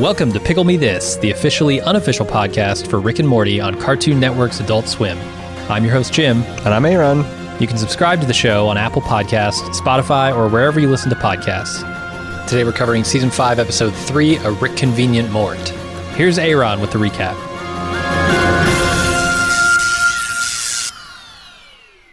Welcome to Pickle Me This, the officially unofficial podcast for Rick and Morty on Cartoon Network's Adult Swim. I'm your host, Jim. And I'm Aaron. You can subscribe to the show on Apple Podcasts, Spotify, or wherever you listen to podcasts. Today we're covering Season 5, Episode 3, A Rick Convenient Mort. Here's Aaron with the recap.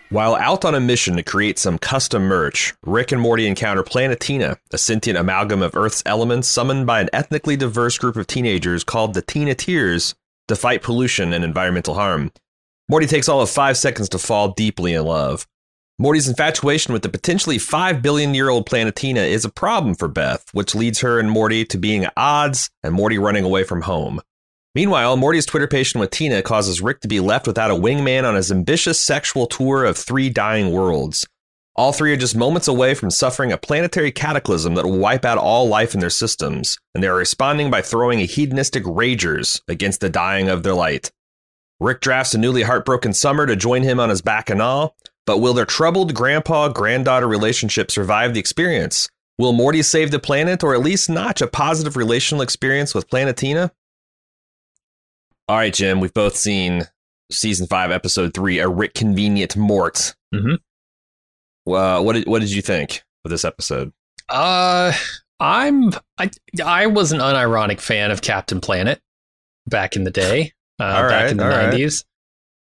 While out on a mission to create some custom merch, Rick and Morty encounter Planetina, a sentient amalgam of Earth's elements summoned by an ethnically diverse group of teenagers called the Teenateers to fight pollution and environmental harm. Morty takes all of five seconds to fall deeply in love. Morty's infatuation with the potentially 5 billion year old Planetina is a problem for Beth, which leads her and Morty to being at odds and Morty running away from home. Meanwhile, Morty's Twitter patient with Tina causes Rick to be left without a wingman on his ambitious sexual tour of three dying worlds. All three are just moments away from suffering a planetary cataclysm that will wipe out all life in their systems, and they are responding by throwing a hedonistic ragers against the dying of their light. Rick drafts a newly heartbroken Summer to join him on his bacchanal, but will their troubled grandpa granddaughter relationship survive the experience? Will Morty save the planet or at least notch a positive relational experience with Planetina? All right, Jim, we've both seen season five, episode three, A Rick Convenient Mort. Mm-hmm. Well, what did, what did you think of this episode? Uh, I'm I I was an unironic fan of Captain Planet back in the day, uh, back in the all right. nineties.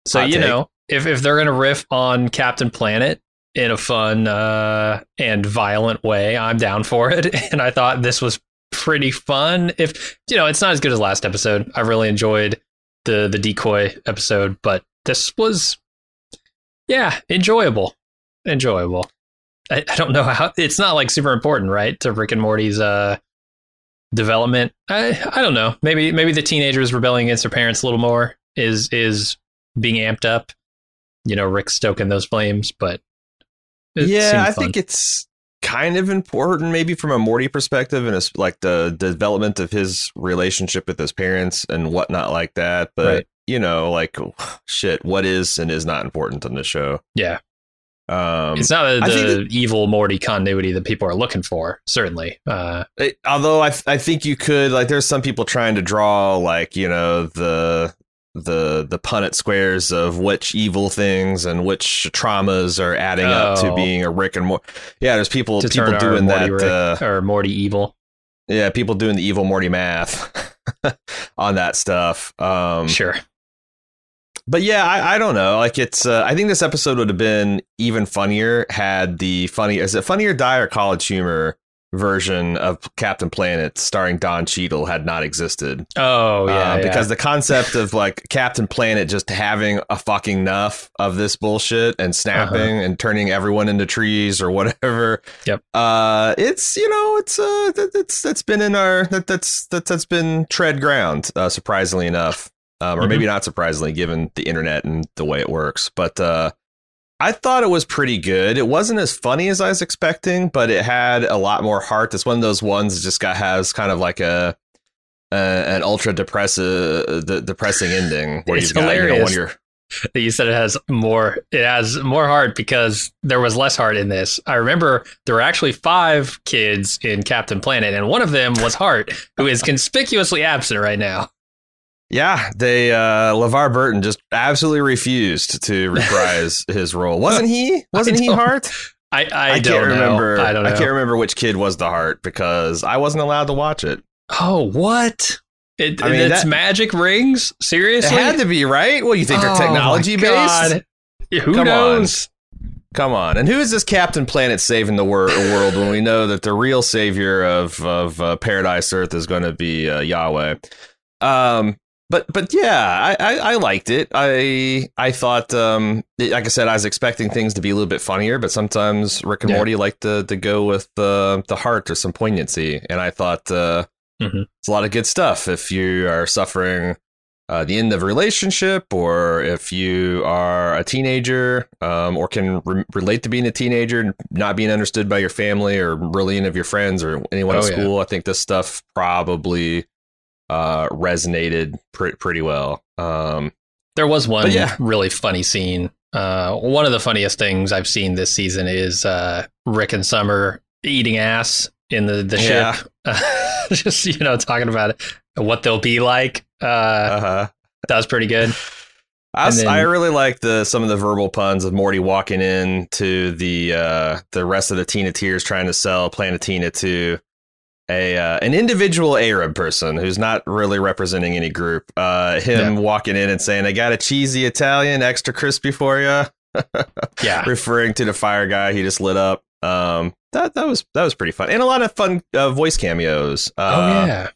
So Hot you take. know, if if they're gonna riff on Captain Planet in a fun uh, and violent way, I'm down for it. And I thought this was pretty fun. If you know, it's not as good as last episode. I really enjoyed the the decoy episode, but this was yeah enjoyable, enjoyable. I, I don't know how it's not like super important, right, to Rick and Morty's uh development. I I don't know. Maybe maybe the teenagers rebelling against their parents a little more is is being amped up. You know, Rick stoking those flames, but it yeah, I fun. think it's kind of important, maybe from a Morty perspective, and it's like the, development of his relationship with his parents and whatnot like that. But Right. you know, like shit, what is and is not important on the show. yeah, Um, it's not the, the evil Morty continuity that people are looking for. Certainly, uh, it- although I I think you could like, there's some people trying to draw like you know the the the Punnett squares of which evil things and which traumas are adding up to Oh. being a Rick and Morty. Yeah, there's people to people doing Morty that. Rick, Uh, or Morty evil. Yeah, people doing the evil Morty math on that stuff. Um, Sure. But yeah, I, I don't know. Like it's, uh, I think this episode would have been even funnier had the funny, is it Funny or Die or College Humor version of Captain Planet starring Don Cheadle had not existed. Oh yeah, Uh, yeah. because the concept of like Captain Planet just having a fucking enough of this bullshit and snapping and turning everyone into trees or whatever. Uh-huh. Yep. Uh, it's you know it's uh that, that's that's been in our that that's that, that's been tread ground. Uh, surprisingly enough, um, or Mhm. maybe not surprisingly given the internet and the way it works, but uh. I thought it was pretty good. It wasn't as funny as I was expecting, but it had a lot more heart. It's one of those ones that just got has kind of like a uh, an ultra depressive, de- depressing ending where It's you've got you know, hilarious. one of your that you said it has more it has more heart because there was less heart in this. I remember there were actually five kids in Captain Planet, and one of them was Hart, who is conspicuously absent right now. Yeah. They uh, LeVar Burton just absolutely refused to reprise his role. Wasn't he? Wasn't he Hart? I, I, I, don't can't know. remember. I don't know. can't remember which kid was the Hart because I wasn't allowed to watch it. Oh, what? It, I mean, it's that- magic rings? Seriously? It had to be right. Well, you think they're Oh, technology based? Who Come on. knows? Come on. And who is this Captain Planet saving the wor- world when we know that the real savior of of uh, Paradise Earth is going to be uh, Yahweh? Um, but but yeah, I, I, I liked it. I I thought, um, like I said, I was expecting things to be a little bit funnier, but sometimes Rick and Yeah. Morty like to to go with the the heart or some poignancy, and I thought uh, Mhm. it's a lot of good stuff. If you are suffering uh, the end of a relationship, or if you are a teenager, um, or can re- relate to being a teenager, not being understood by your family or really any of your friends or anyone Oh, at yeah. school, I think this stuff probably uh, resonated pre- pretty well. Um, There was one yeah. really funny scene. Uh, one of the funniest things I've seen this season is uh, Rick and Summer eating ass in the, the Yeah. ship. Just, you know, talking about it, what they'll be like. Uh, uh-huh. that was pretty good. I, then- I really like the some of the verbal puns of Morty walking in to the uh, the rest of the Teenateers trying to sell Planetina to a uh, an individual Arab person who's not really representing any group. Uh, him walking in and saying, "I got a cheesy Italian, extra crispy for you," Yeah. referring to the fire guy he just lit up. Um, that that was that was pretty fun and a lot of fun uh, voice cameos. Uh, oh, yeah.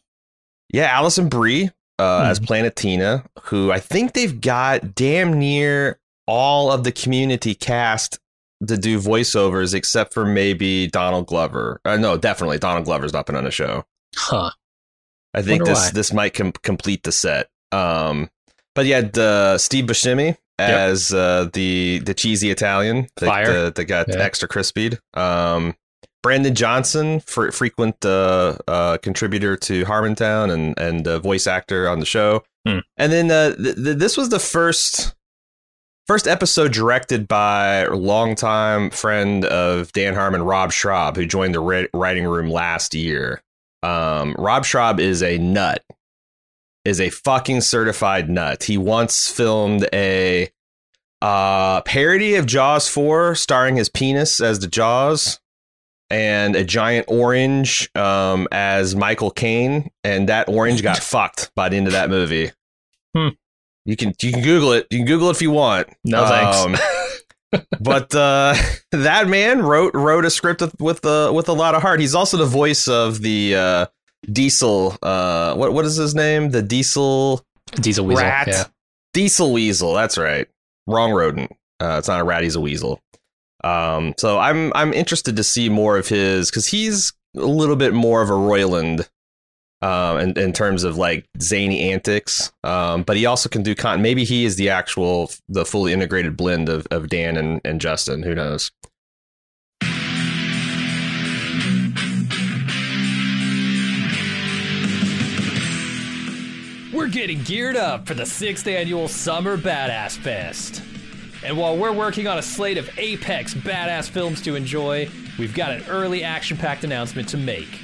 yeah, Alison Brie uh, Hmm. as Planetina, who I think they've got damn near all of the community cast to do voiceovers except for maybe Donald Glover. Uh, no, definitely Donald Glover's not been on the show. Huh. I think Wonder this why. this might com- complete the set. Um, but yeah, the Steve Buscemi as uh, the the cheesy Italian, the, Fire. the, that got Yeah. extra crispied. Um, Brandon Johnson, fr- frequent uh, uh, contributor to Harmontown and and uh, voice actor on the show. Hmm. And then uh, th- th- this was the first first episode directed by a longtime friend of Dan Harmon, Rob Schrab, who joined the writing room last year. Um, Rob Schrab is a nut, is a fucking certified nut. He once filmed a uh, parody of Jaws 4 starring his penis as the Jaws and a giant orange um, as Michael Caine. And that orange got fucked by the end of that movie. Hmm. You can you can Google it. You can Google it if you want. No thanks. Um, but uh, that man wrote wrote a script with with, uh, with a lot of heart. He's also the voice of the uh, Diesel. Uh, what what is his name? The Diesel Diesel Weasel. rat. Yeah. Diesel weasel. That's right. Wrong rodent. Uh, it's not a rat. He's a weasel. Um, so I'm I'm interested to see more of his because he's a little bit more of a Roiland. Um, in, in terms of like zany antics, um, but he also can do con. Maybe he is the actual, the fully integrated blend of, of Dan and, and Justin. Who knows? We're getting geared up for the sixth annual Summer Badass Fest. And while we're working on a slate of apex badass films to enjoy, we've got an early action packed announcement to make.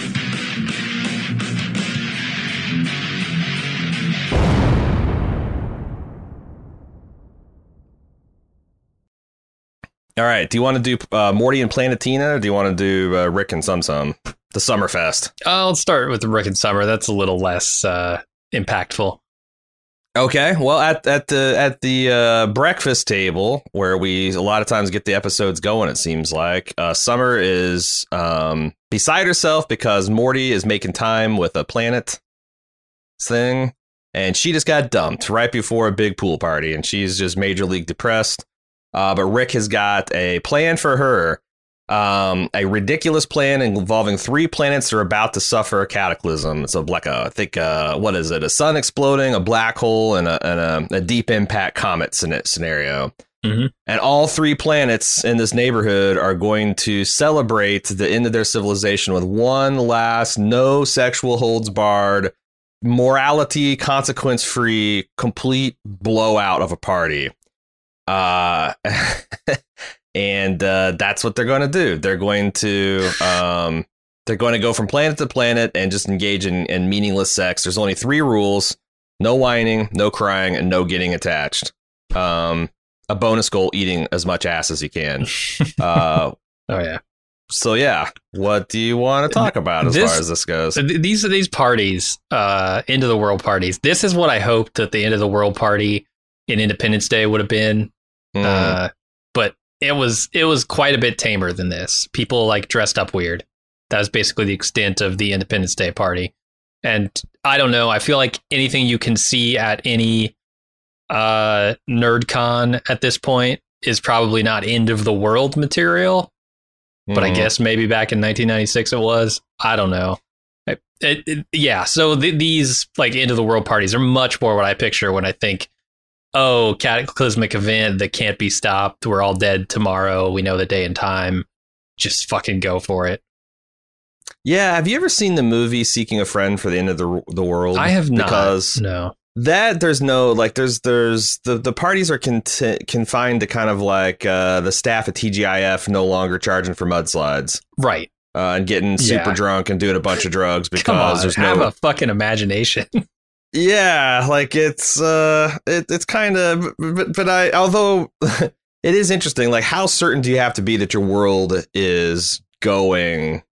All right. Do you want to do uh, Morty and Planetina, or do you want to do uh, Rick and Sum Sum, the Summerfest? I'll start with Rick and Summer. That's a little less uh, impactful. Okay. Well, at at the at the uh, breakfast table where we a lot of times get the episodes going, it seems like uh, Summer is um, beside herself because Morty is making time with a planet thing, and she just got dumped right before a big pool party, and she's just major league depressed. Uh, but Rick has got a plan for her. Um, a ridiculous plan involving three planets that are about to suffer a cataclysm. It's a, like a, I think, uh, what is it? A sun exploding, a black hole, and a, and a, a deep impact comet scenario. Mm-hmm. And all three planets in this neighborhood are going to celebrate the end of their civilization with one last, no sexual holds barred, morality consequence free, complete blowout of a party. Uh, and uh, that's what they're going to do. They're going to um, they're going to go from planet to planet and just engage in, in meaningless sex. There's only three rules: no whining, no crying, and no getting attached. Um, a bonus goal: eating as much ass as you can. Uh, Oh yeah. so yeah, what do you want to talk about as This- far as this goes? These are these parties, uh, end of the world parties. This is what I hoped that the end of the world party in Independence Day would have been. Mm. Uh, but it was it was quite a bit tamer than this. People like dressed up weird. That was basically the extent of the Independence Day party. And I don't know. I feel like anything you can see at any uh, NerdCon at this point is probably not end of the world material. But I Mhm. guess maybe back in 1996 it was. I don't know. It, it- yeah. So th- these like end of the world parties are much more what I picture when I think, oh, cataclysmic event that can't be stopped. We're all dead tomorrow. We know the day and time. Just fucking go for it. Yeah, have you ever seen the movie Seeking a Friend for the End of the the World? I have not. because no. that there's no like there's there's the the parties are conti- confined to kind of like uh, the staff at TGIF no longer charging for mudslides Right. uh, and getting super Yeah. drunk and doing a bunch of drugs because on. there's have no a fucking imagination. yeah like it's uh it, it's kind of but, but I although it is interesting like how certain do you have to be that your world is going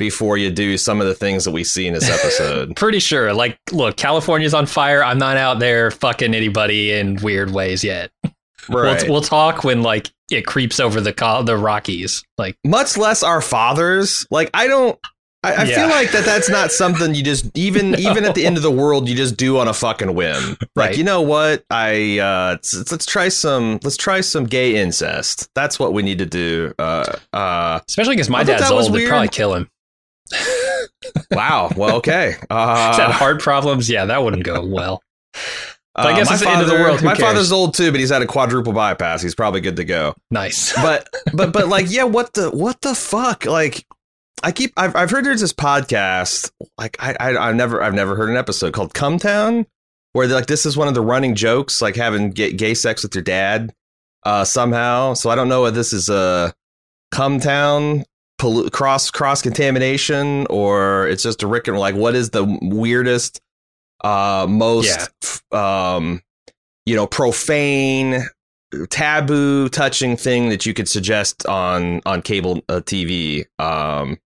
before you do some of the things that we see in this episode Pretty sure. Like, look, California's on fire. I'm not out there fucking anybody in weird ways yet. right We'll, we'll talk when like it creeps over the the Rockies. Like, much less our fathers. Like I don't. I, I Yeah. feel like that that's not something you just even even at the end of the world you just do on a fucking whim. Like you know what? I uh, let's, let's try some let's try some gay incest. That's what we need to do. Uh, uh, especially because my dad's old, they'd probably kill him. wow. Well, okay. If had Uh, heart problems, yeah, that wouldn't go well. But I uh, guess my it's the end of the world. Who my cares? father's old too, but he's had a quadruple bypass. He's probably good to go. Nice. but but but like yeah what the what the fuck like i keep i've, I've heard there's this podcast like I, I i've never i've never heard an episode called come town where they're like this is one of the running jokes like having gay, gay sex with your dad uh somehow so i don't know if this is a come town pollu- cross cross contamination or it's just a rick and like what is the weirdest uh most um you know profane taboo touching thing that you could suggest on on cable uh, TV. Um,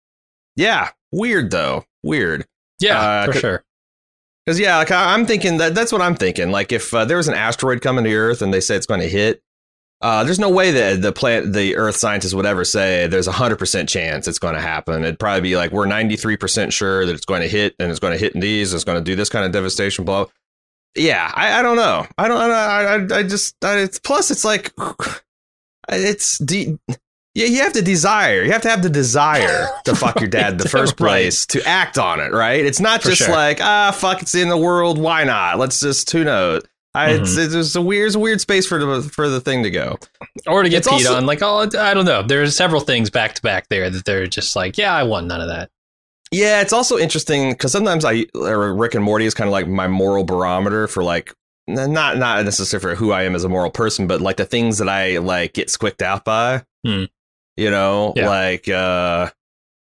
yeah, weird though, weird. yeah, uh, for sure. Because yeah, like I, I'm thinking that that's what I'm thinking. Like if uh, there was an asteroid coming to Earth and they say it's going to hit, uh, there's no way that the plant, the Earth scientists would ever say there's a hundred percent chance it's going to happen. It'd probably be like we're 93 percent sure that it's going to hit and it's going to hit in these. And it's going to do this kind of devastation. Blah. Yeah, I, I don't know. I don't. I I, I just. I, it's plus. It's like it's. De- yeah, you have to desire. You have to have the desire to fuck your dad in the first place to act on it, right? It's not For just sure. like ah, fuck, it's in the world. Why not? Let's just who knows. I, Mm-hmm. it's, it's a weird, it's a weird space for the for the thing to go. Or to get it's peed also- on. Like, oh, I don't know. There's several things back to back there that they're just like, yeah, I want none of that. Yeah, it's also interesting because sometimes I or Rick and Morty is kind of like my moral barometer for like not not necessarily for who I am as a moral person, but like the things that I like get squicked out by. Hmm. You know, Yeah. like uh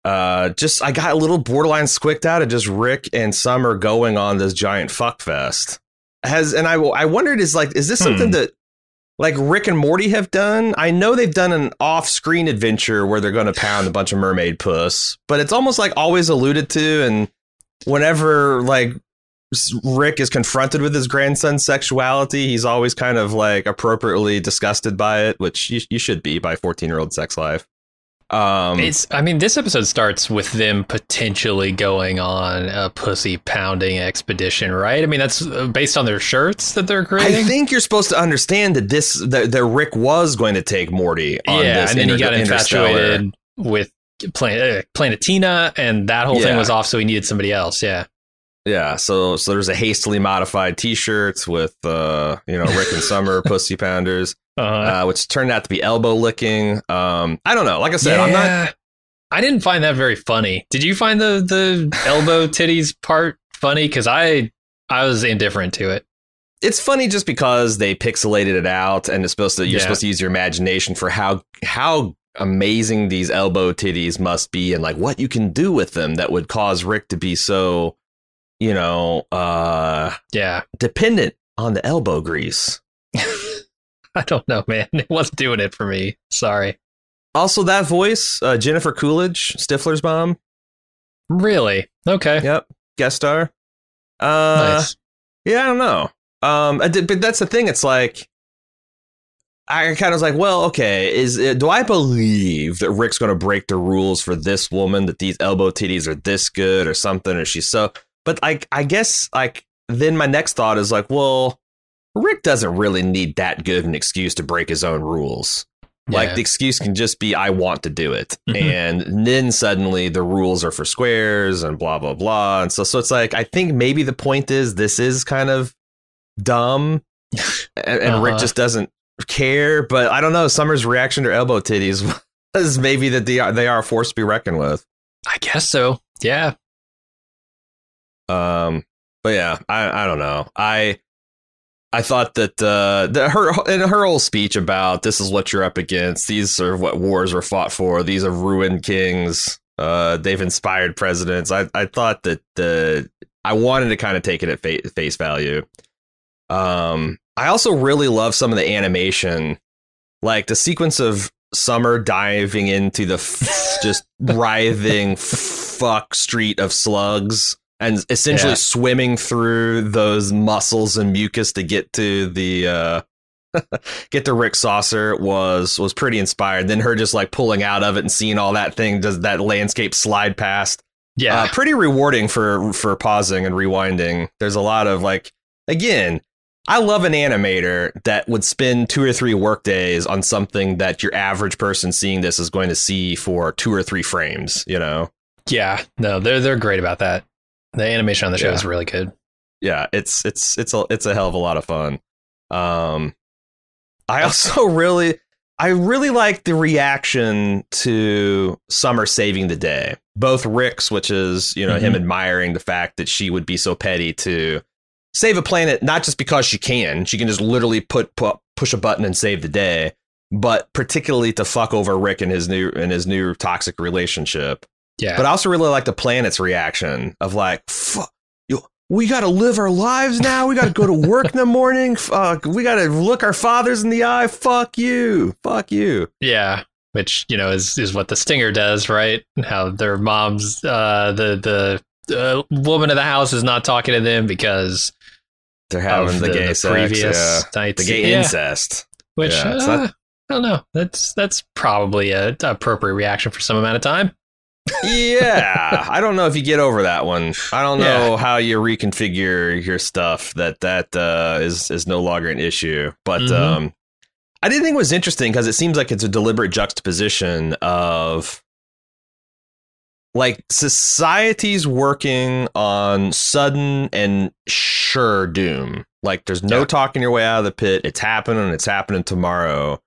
uh just I got a little borderline squicked out of just Rick and Summer going on this giant fuck fest. Has and I I wondered is like is this Hmm. something that like Rick and Morty have done. I know they've done an off-screen adventure where they're going to pound a bunch of mermaid puss, but it's almost like always alluded to and whenever like Rick is confronted with his grandson's sexuality, he's always kind of like appropriately disgusted by it, which you, you should be by 14-year-old sex life. Um, it's. I mean, this episode starts with them potentially going on a pussy pounding expedition, right? I mean, that's uh, based on their shirts that they're creating. I think you're supposed to understand that this that, that Rick was going to take Morty on yeah, this. and then he got infatuated with Plan- uh, Planetina, and that whole thing was off, so he needed somebody else. Yeah. Yeah, so so there's a hastily modified T-shirts with uh you know Rick and Summer pussy pounders, Uh, uh, which turned out to be elbow licking. Um, I don't know. Like I said, I'm not. I didn't find that very funny. Did you find the the elbow titties part funny? Because I I was indifferent to it. It's funny just because they pixelated it out, and it's supposed to you're Yeah. supposed to use your imagination for how how amazing these elbow titties must be, and like what you can do with them that would cause Rick to be so, you know, uh Yeah, dependent on the elbow grease. I don't know, man. It wasn't doing it for me. Sorry. Also, that voice, uh, Jennifer Coolidge, Stifler's mom. Really? Okay. Yep, guest star. Uh, nice. yeah, I don't know. Um, did, but that's the thing. It's like I kind of was like, well, okay, is it, do I believe that Rick's going to break the rules for this woman that these elbow titties are this good or something, or she's so? But I, I guess like then my next thought is like, well, Rick doesn't really need that good an excuse to break his own rules. Like the excuse can just be I want to do it, Mhm. and then suddenly the rules are for squares and blah blah blah, and so so it's like I think maybe the point is this is kind of dumb, and, and Rick Uh-huh. just doesn't care. But I don't know. Summer's reaction to elbow titties was maybe that they are they are a force to be reckoned with. I guess so. Yeah. Um, but yeah, I I don't know. I I thought that uh, the, her in her whole speech about this is what you're up against. These are what wars were fought for. These are ruined kings. Uh, they've inspired presidents. I I thought that the I wanted to kind of take it at fa- face value. Um, I also really love some of the animation, like the sequence of Summer diving into the f- just writhing fuck street of slugs and essentially Yeah. swimming through those muscles and mucus to get to the uh get to Rick Saucer was was pretty inspired. Then her just like pulling out of it and seeing all that thing does that landscape slide past. Yeah. Uh, pretty rewarding for for pausing and rewinding. There's a lot of like again, I love an animator that would spend two or three work days on something that your average person seeing this is going to see for two or three frames, you know. yeah. No, they're they're great about that. The animation on the show Yeah. is really good. yeah, it's it's it's a it's a hell of a lot of fun. Um, I also really I really like the reaction to Summer saving the day. Both Rick's, which is you know him Mhm. admiring the fact that she would be so petty to save a planet, not just because she can, she can just literally put, put push a button and save the day, but particularly to fuck over Rick and his new and his new toxic relationship. Yeah. But I also really like the planet's reaction of like, fuck, you, we got to live our lives now. We got to go to work in the morning. Fuck, we got to look our fathers in the eye. Fuck you. Fuck you. Yeah, which you know is is what the stinger does, right? How their mom's uh, the the uh, woman of the house is not talking to them because They're having of the, gay sex, previous yeah. nights. the gay Yeah, incest. Which Yeah, uh, that- I don't know. That's that's probably a appropriate reaction for some amount of time. Yeah, I don't know if you get over that one. I don't know Yeah. how you reconfigure your stuff that that uh, is is no longer an issue. But Mhm. um, I did think it was interesting because it seems like it's a deliberate juxtaposition of like society's working on sudden and sure doom. Like there's no Yeah. talking your way out of the pit. It's happening. It's happening tomorrow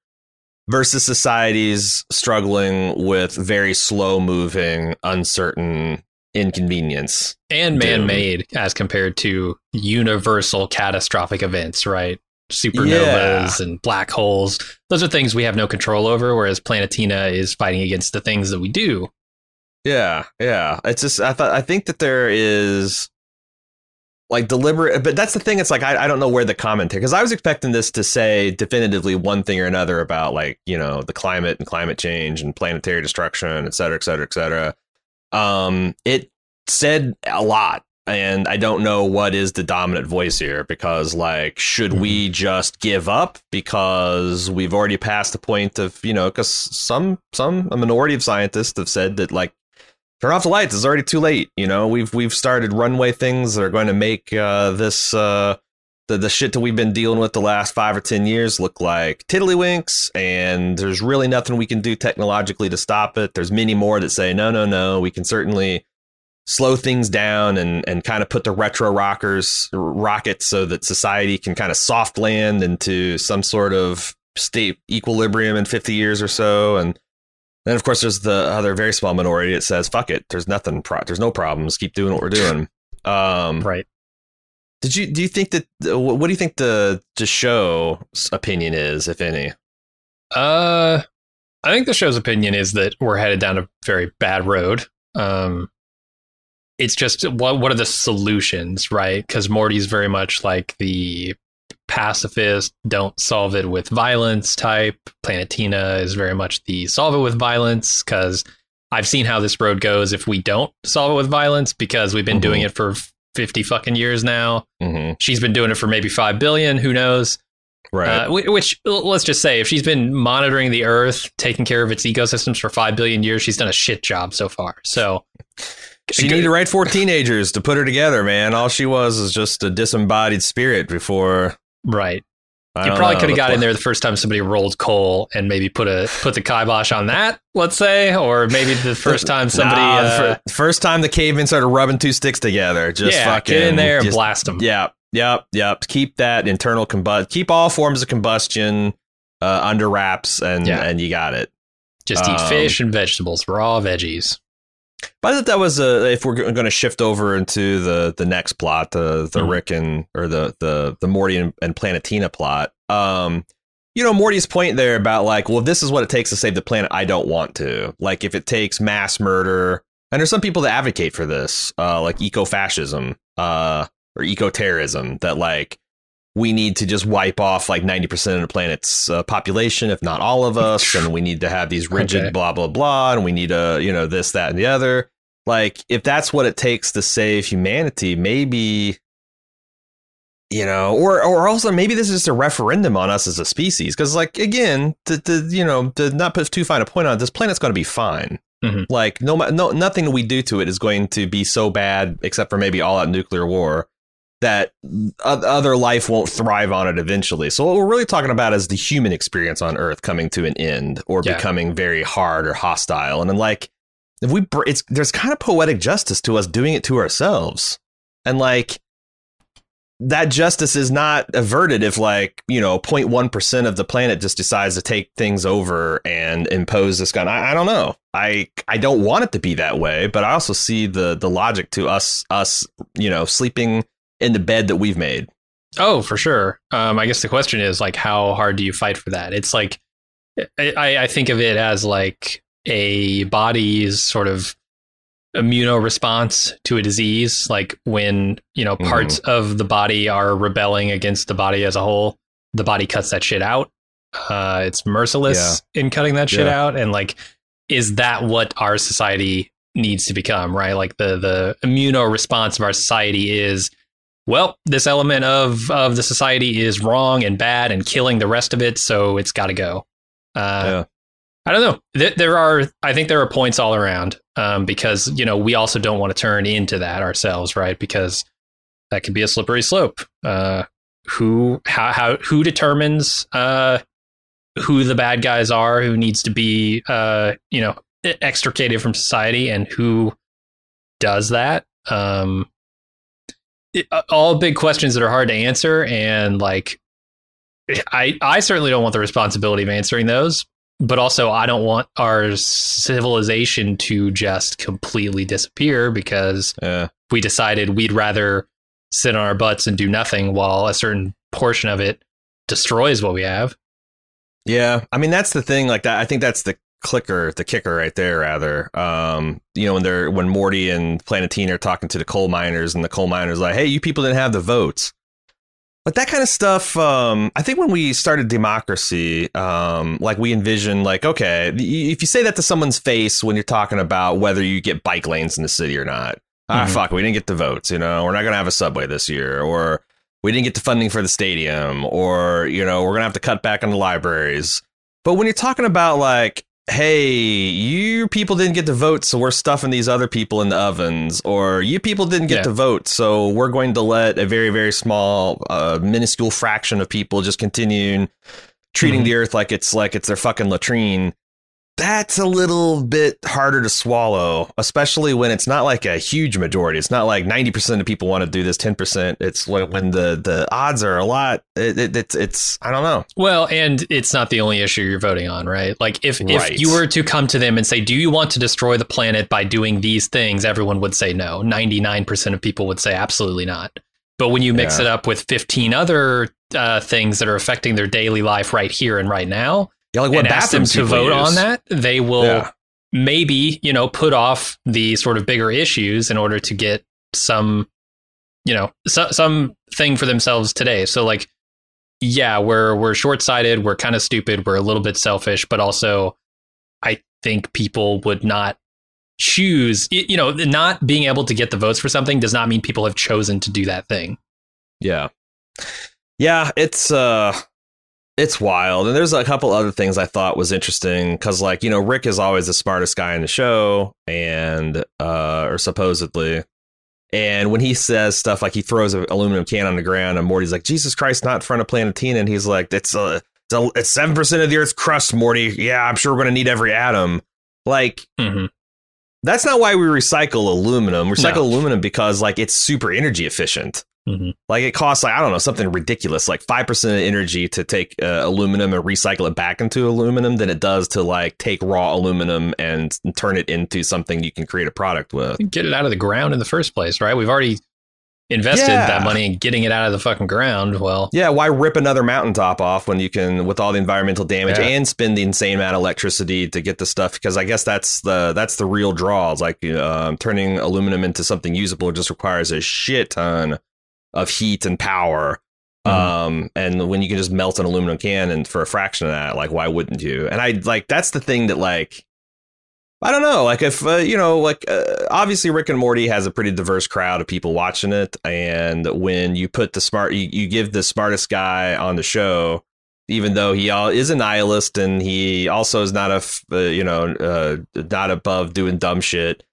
versus societies struggling with very slow moving, uncertain inconvenience. and man-made as compared to universal catastrophic events, right? Supernovas Yeah. and black holes. Those are things we have no control over, whereas Planetina is fighting against the things that we do. Yeah, yeah. It's just I thought I think that there is like deliberate. But that's the thing. It's like I, I don't know where the commentary because I was expecting this to say definitively one thing or another about like you know the climate and climate change and planetary destruction, et cetera, et cetera, et cetera. Um, it said a lot and I don't know what is the dominant voice here because like should mm-hmm. we just give up because we've already passed the point of you know because some some a minority of scientists have said that like turn off the lights. It's already too late. You know we've we've started runway things that are going to make uh, this uh, the the shit that we've been dealing with the last five or ten years look like tiddlywinks and there's really nothing we can do technologically to stop it. There's many more that say no no no we can certainly slow things down and and kind of put the retro rockers rockets so that society can kind of soft land into some sort of state equilibrium in 50 years or so. And then of course there's the other very small minority that says fuck it. There's nothing pro- there's no problems. Keep doing what we're doing. Um, right. did you do you think that what do you think the the show's opinion is if any? Uh i think the show's opinion is that we're headed down a very bad road. Um it's just what what are the solutions, right? Because Morty's very much like the pacifist, don't solve it with violence type. Planetina is very much the solve it with violence because I've seen how this road goes if we don't solve it with violence because we've been mm-hmm. doing it for 50 fucking years now. Mm-hmm. She's been doing it for maybe 5 billion, who knows? Right. Uh, which, let's just say, if she's been monitoring the Earth, taking care of its ecosystems for 5 billion years, she's done a shit job so far. So she needed to write four teenagers to put her together, man. All she was is just a disembodied spirit before. Right. I you probably could have got in there the first time somebody rolled coal and maybe put a put the kibosh on that, let's say, or maybe the first time somebody nah, uh, first time the cavemen started rubbing two sticks together, just yeah, fucking get in there just, and blast them. Yep, yep, yep. Keep that internal combustion. Keep all forms of combustion uh, under wraps, and yeah. and you got it. Just um, eat fish and vegetables, raw veggies. But I thought that was a if we're going to shift over into the the next plot, the the mm Rick and or the the the Morty and, and Planetina plot. Um, you know Morty's point there about like, well, this is what it takes to save the planet. I don't want to. Like, if it takes mass murder, and there's some people that advocate for this, uh, like eco-fascism, uh, or eco-terrorism, that like we need to just wipe off like 90% of the planet's uh, population, if not all of us. and we need to have these rigid okay. blah, blah, blah. And we need to, you know, this, that, and the other. Like, if that's what it takes to save humanity, maybe, you know, or, or also maybe this is just a referendum on us as a species. Cause, like, again, to, to, you know, to not put too fine a point on it, this planet's going to be fine. Mm-hmm. Like, no, no, nothing we do to it is going to be so bad, except for maybe all out nuclear war that other life won't thrive on it eventually. So what we're really talking about is the human experience on Earth coming to an end or yeah. becoming very hard or hostile. And then like if we it's there's kind of poetic justice to us doing it to ourselves. And like that justice is not averted if like, you know, 0.1% of the planet just decides to take things over and impose this gun. I, I don't know. I I don't want it to be that way, but I also see the the logic to us us, you know, sleeping in the bed that we've made. Oh, for sure. Um, I guess the question is like, how hard do you fight for that? It's like, I, I think of it as like a body's sort of immuno response to a disease. Like when, you know, mm-hmm. parts mm-hmm. of the body are rebelling against the body as a whole, the body cuts that shit out. Uh, it's merciless yeah. in cutting that shit yeah. out. And like, is that what our society needs to become, right? Like the, the immuno response of our society is well, this element of of the society is wrong and bad and killing the rest of it, so it's got to go. Uh, yeah. I don't know. There are, I think, there are points all around um, because you know we also don't want to turn into that ourselves, right? Because that could be a slippery slope. Uh, who, how, how, who determines uh, who the bad guys are? Who needs to be, uh, you know, extricated from society, and who does that? Um, it, uh, all big questions that are hard to answer and like I I certainly don't want the responsibility of answering those, but also I don't want our civilization to just completely disappear because yeah. we decided we'd rather sit on our butts and do nothing while a certain portion of it destroys what we have. Yeah, I mean that's the thing like that I think that's the clicker, the kicker right there, rather. Um, you know, when they're when Morty and Planetina are talking to the coal miners, and the coal miners like, "Hey, you people didn't have the votes." But that kind of stuff, um, I think when we started democracy, um, like we envisioned, like, okay, if you say that to someone's face when you're talking about whether you get bike lanes in the city or not, ah, Mhm. fuck, we didn't get the votes, you know, we're not going to have a subway this year, or we didn't get the funding for the stadium, or, you know, we're going to have to cut back on the libraries. But when you're talking about, like, hey, you people didn't get to vote, so we're stuffing these other people in the ovens, or you people didn't get Yeah. to vote, so we're going to let a very, very small, uh, minuscule fraction of people just continue treating Mhm. the earth like it's like it's their fucking latrine. That's a little bit harder to swallow, especially when it's not like a huge majority. It's not like ninety percent of people want to do this, ten percent. It's when, when the the odds are a lot. It, it, it's it's I don't know. Well, and it's not the only issue you're voting on, right? Like if Right. if you were to come to them and say, "Do you want to destroy the planet by doing these things?" everyone would say no. 99% of people would say absolutely not. But when you mix Yeah. it up with 15 other uh, things that are affecting their daily life right here and right now, Yeah, like what ask them to vote use. on that, they will Yeah. maybe, you know, put off the sort of bigger issues in order to get some, you know, so, some thing for themselves today. So like, yeah, we're we're short sighted, we're kind of stupid, we're a little bit selfish, but also, I think people would not choose. You know, not being able to get the votes for something does not mean people have chosen to do that thing. Yeah. Yeah, it's uh it's wild. And there's a couple other things I thought was interesting cuz like, you know, Rick is always the smartest guy in the show and uh or supposedly. And when he says stuff like he throws an aluminum can on the ground and Morty's like, "Jesus Christ, not in front of Planetina." And he's like, "It's uh it's a- it's 7% of the earth's crust, Morty. Yeah, I'm sure we're going to need every atom." Like hmm that's not why we recycle aluminum. We recycle No. aluminum because like it's super energy efficient. Mhm. Like it costs like I don't know something ridiculous, like five percent of energy to take uh, aluminum and recycle it back into aluminum than it does to like take raw aluminum and turn it into something you can create a product with. Get it out of the ground in the first place, right? We've already invested Yeah. that money in getting it out of the fucking ground. Well, Yeah, why rip another mountaintop off when you can, with all the environmental damage Yeah. and spend the insane amount of electricity to get the stuff? Because I guess that's the that's the real draw. It's like um, turning aluminum into something usable just requires a shit ton of heat and power. Mhm. Um, and when you can just melt an aluminum can and for a fraction of that, like why wouldn't you? And I like that's the thing that like I don't know. Like if uh, you know, like uh, obviously Rick and Morty has a pretty diverse crowd of people watching it, and when you put the smart, you, you give the smartest guy on the show, even though he all, is a nihilist and he also is not a uh, you know uh, not above doing dumb shit.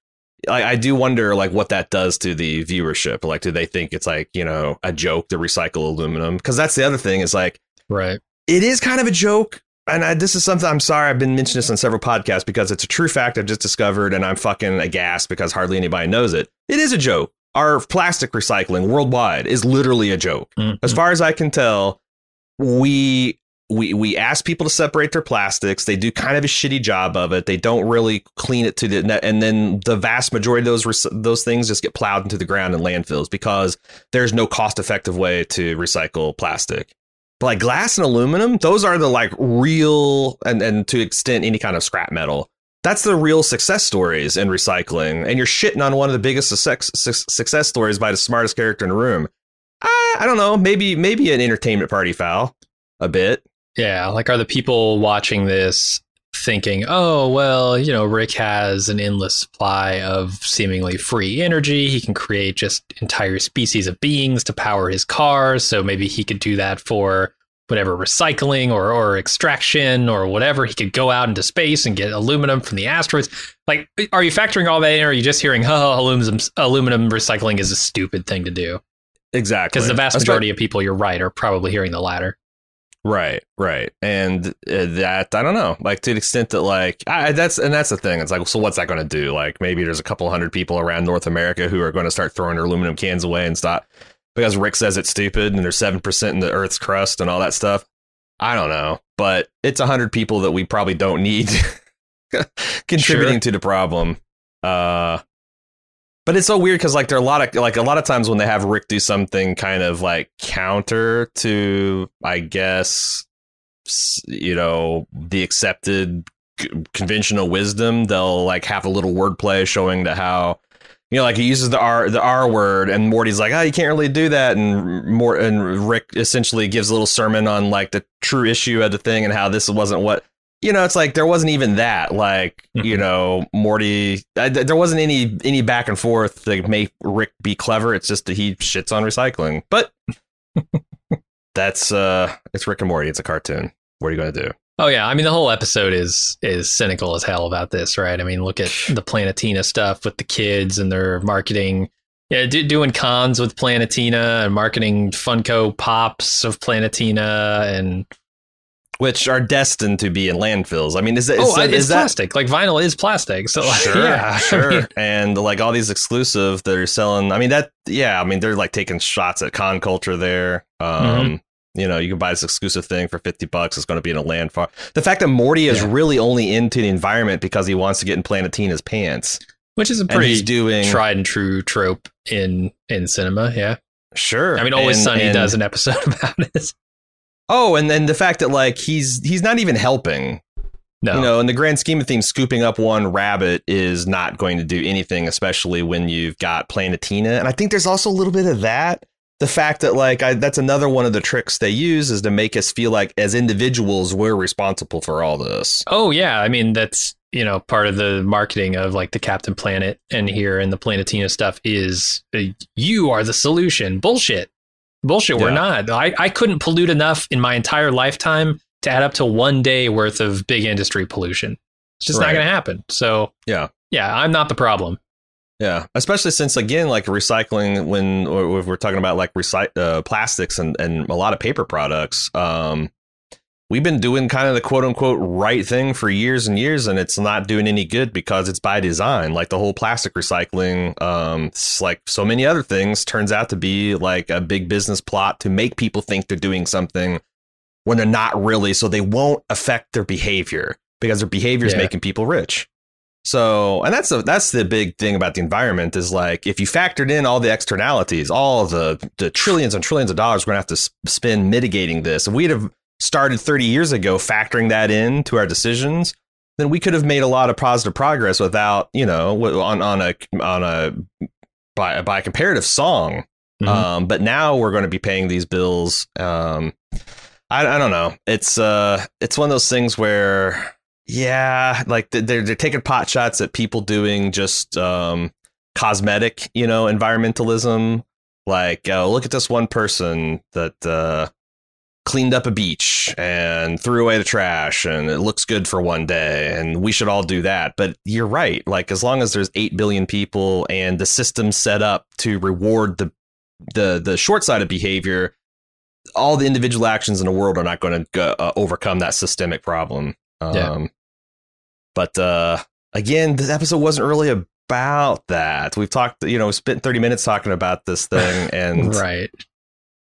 I, I do wonder like what that does to the viewership. Like, do they think it's like you know a joke to recycle aluminum? Because that's the other thing is like right. it is kind of a joke. And I, this is something I'm sorry I've been mentioning this on several podcasts because it's a true fact I've just discovered and I'm fucking aghast because hardly anybody knows it. It is a joke. Our plastic recycling worldwide is literally a joke. Mhm. As far as I can tell, we we we ask people to separate their plastics. They do kind of a shitty job of it. They don't really clean it to the net, and then the vast majority of those those things just get plowed into the ground in landfills because there's no cost effective way to recycle plastic. But like glass and aluminum, those are the like real and and to extent any kind of scrap metal. That's the real success stories in recycling. And you're shitting on one of the biggest success, success stories by the smartest character in the room. I, I don't know. Maybe maybe an entertainment party foul, a bit. Yeah, like are the people watching this thinking, "Oh, well, you know, Rick has an endless supply of seemingly free energy. He can create just entire species of beings to power his cars, so maybe he could do that for whatever recycling or or extraction or whatever. He could go out into space and get aluminum from the asteroids. Like are you factoring all that in or are you just hearing, "Oh, aluminum aluminum recycling is a stupid thing to do?" Exactly. Because the vast majority of people, you're right, are probably hearing the latter. Right, right, and uh, that I don't know, like to the extent that like I, that's and that's the thing. It's like, so what's that going to do? Like maybe there's a couple hundred people around North America who are going to start throwing their aluminum cans away and stop because Rick says it's stupid and there's seven percent in the Earth's crust and all that stuff. I don't know, but it's a hundred people that we probably don't need contributing Sure. to the problem. Uh, but it's so weird because like there are a lot of like a lot of times when they have Rick do something kind of like counter to I guess you know the accepted conventional wisdom, they'll like have a little wordplay showing that how you know, like he uses the R the R word, and Morty's like, oh, you can't really do that, and more and Rick essentially gives a little sermon on like the true issue of the thing and how this wasn't what you know. It's like there wasn't even that, like you know, Morty. Th- there wasn't any any back and forth to make Rick be clever. It's just that he shits on recycling, but that's uh, it's Rick and Morty. It's a cartoon. What are you gonna do? Oh yeah, I mean the whole episode is is cynical as hell about this, right? I mean, look at the Planetina stuff with the kids and their marketing, yeah, do, doing cons with Planetina and marketing Funko Pops of Planetina and Which are destined to be in landfills. I mean, is, that- is, oh, that- it's is that plastic. Like vinyl is plastic, so like, sure, yeah, I sure. mean, and like all these exclusive that are selling. I mean that, yeah. I mean they're like taking shots at con culture there. Um, Mm-hmm. you know, you can buy this exclusive thing for fifty bucks. It's going to be in a land farm. The fact that Morty is Yeah. really only into the environment because he wants to get in Planetina's pants, which is a pretty doing tried and true trope in in cinema. Yeah, sure. I mean, Always And- Sunny and- does an episode about it. Oh, and then the fact that like he's he's not even helping. No, You know, in the grand scheme of things, scooping up one rabbit is not going to do anything, especially when you've got Planetina. And I think there's also a little bit of that. The fact that, like, I, that's another one of the tricks they use is to make us feel like, as individuals, we're responsible for all this. Oh yeah, I mean that's you know part of the marketing of like the Captain Planet and here and the Planetina stuff is uh, you are the solution. Bullshit, bullshit. We're not. I I couldn't pollute enough in my entire lifetime to add up to one day worth of big industry pollution. It's just Right. not going to happen. So Yeah. yeah, I'm not the problem. Yeah, especially since again, like recycling, when we're talking about like recyc- uh, plastics and and a lot of paper products, um, we've been doing kind of the quote unquote right thing for years and years, and it's not doing any good because it's by design. Like the whole plastic recycling, um, like so many other things, turns out to be like a big business plot to make people think they're doing something when they're not really, so they won't affect their behavior because their behavior is Yeah. making people rich. So, and that's the that's the big thing about the environment is like if you factored in all the externalities, all the the trillions and trillions of dollars we're gonna have to spend mitigating this. If we'd have started 30 years ago factoring that in to our decisions, then we could have made a lot of positive progress without, you know, on on a on a by by a comparative song. Mhm. Um, but now we're going to be paying these bills. Um, I, I don't know. It's uh, it's one of those things where, yeah, like they're they're taking pot shots at people doing just um, cosmetic, you know, environmentalism. Like, uh, look at this one person that uh, cleaned up a beach and threw away the trash, and it looks good for one day, and we should all do that. But you're right. Like, as long as there's eight billion people and the system's set up to reward the the the short sighted behavior, all the individual actions in the world are not going to uh, overcome that systemic problem. Um, Yeah. But uh, again, this episode wasn't really about that. We've talked, you know, we spent thirty minutes talking about this thing, and right.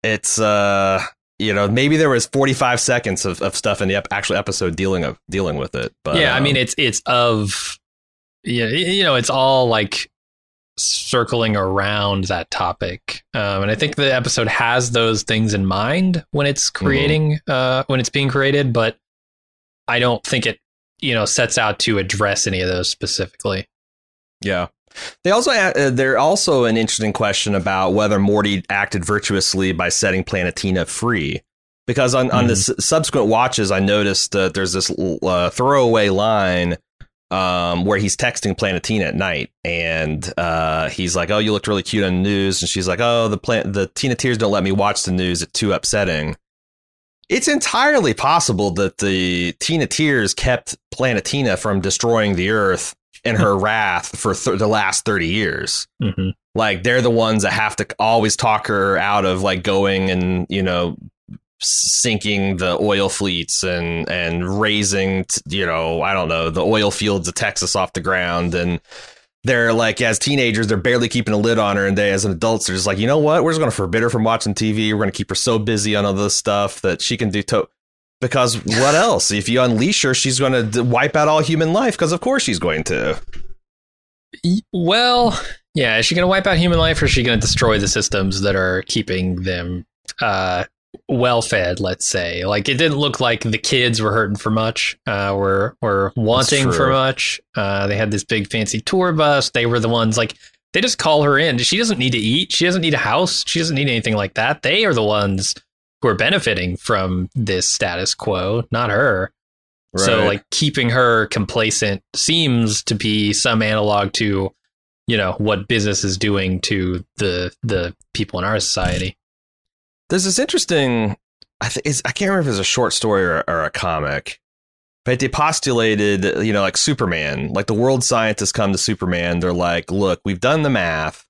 it's uh, you know, maybe there was forty five seconds of, of stuff in the ep- actual episode dealing of dealing with it. But yeah, I mean um, it's it's of yeah, you know, it's all like circling around that topic. Um, and I think the episode has those things in mind when it's creating uh when it's being created, but I don't think it you know sets out to address any of those specifically. Yeah. They also uh, they're also an interesting question about whether Morty acted virtuously by setting Planetina free. Because on, on the s- subsequent watches, I noticed that there's this uh, throwaway line um, where he's texting Planetina at night, and uh, he's like, "Oh, you looked really cute on the news," and she's like, "Oh, the plan- the Teenateers don't let me watch the news; it's too upsetting." It's entirely possible that the Teenateers kept Planetina from destroying the Earth in her wrath for th- the last 30 years. Mm-hmm. Like they're the ones that have to always talk her out of like going and, you know, sinking the oil fleets and and raising t- you know, I don't know, the oil fields of Texas off the ground and they're like as teenagers they're barely keeping a lid on her and they as an adults they're just like, "You know what? We're just going to forbid her from watching TV. We're going to keep her so busy on all this stuff that she can do to because what else? If you unleash her, she's going to d- wipe out all human life because of course she's going to. Well, yeah, is she going to wipe out human life or is she going to destroy the systems that are keeping them uh well fed, let's say. Like it didn't look like the kids were hurting for much, uh, were were wanting for much. Uh, they had this big fancy tour bus. They were the ones like they just call her in. She doesn't need to eat. She doesn't need a house. She doesn't need anything like that. They are the ones who are benefiting from this status quo, not her. So like keeping her complacent seems to be some analog to, you know, what business is doing to the the people in our society. There's this interesting. I think I can't remember if it's a short story or, or a comic, but they postulated, you know, like Superman, like the world scientists come to Superman. They're like, "Look, we've done the math,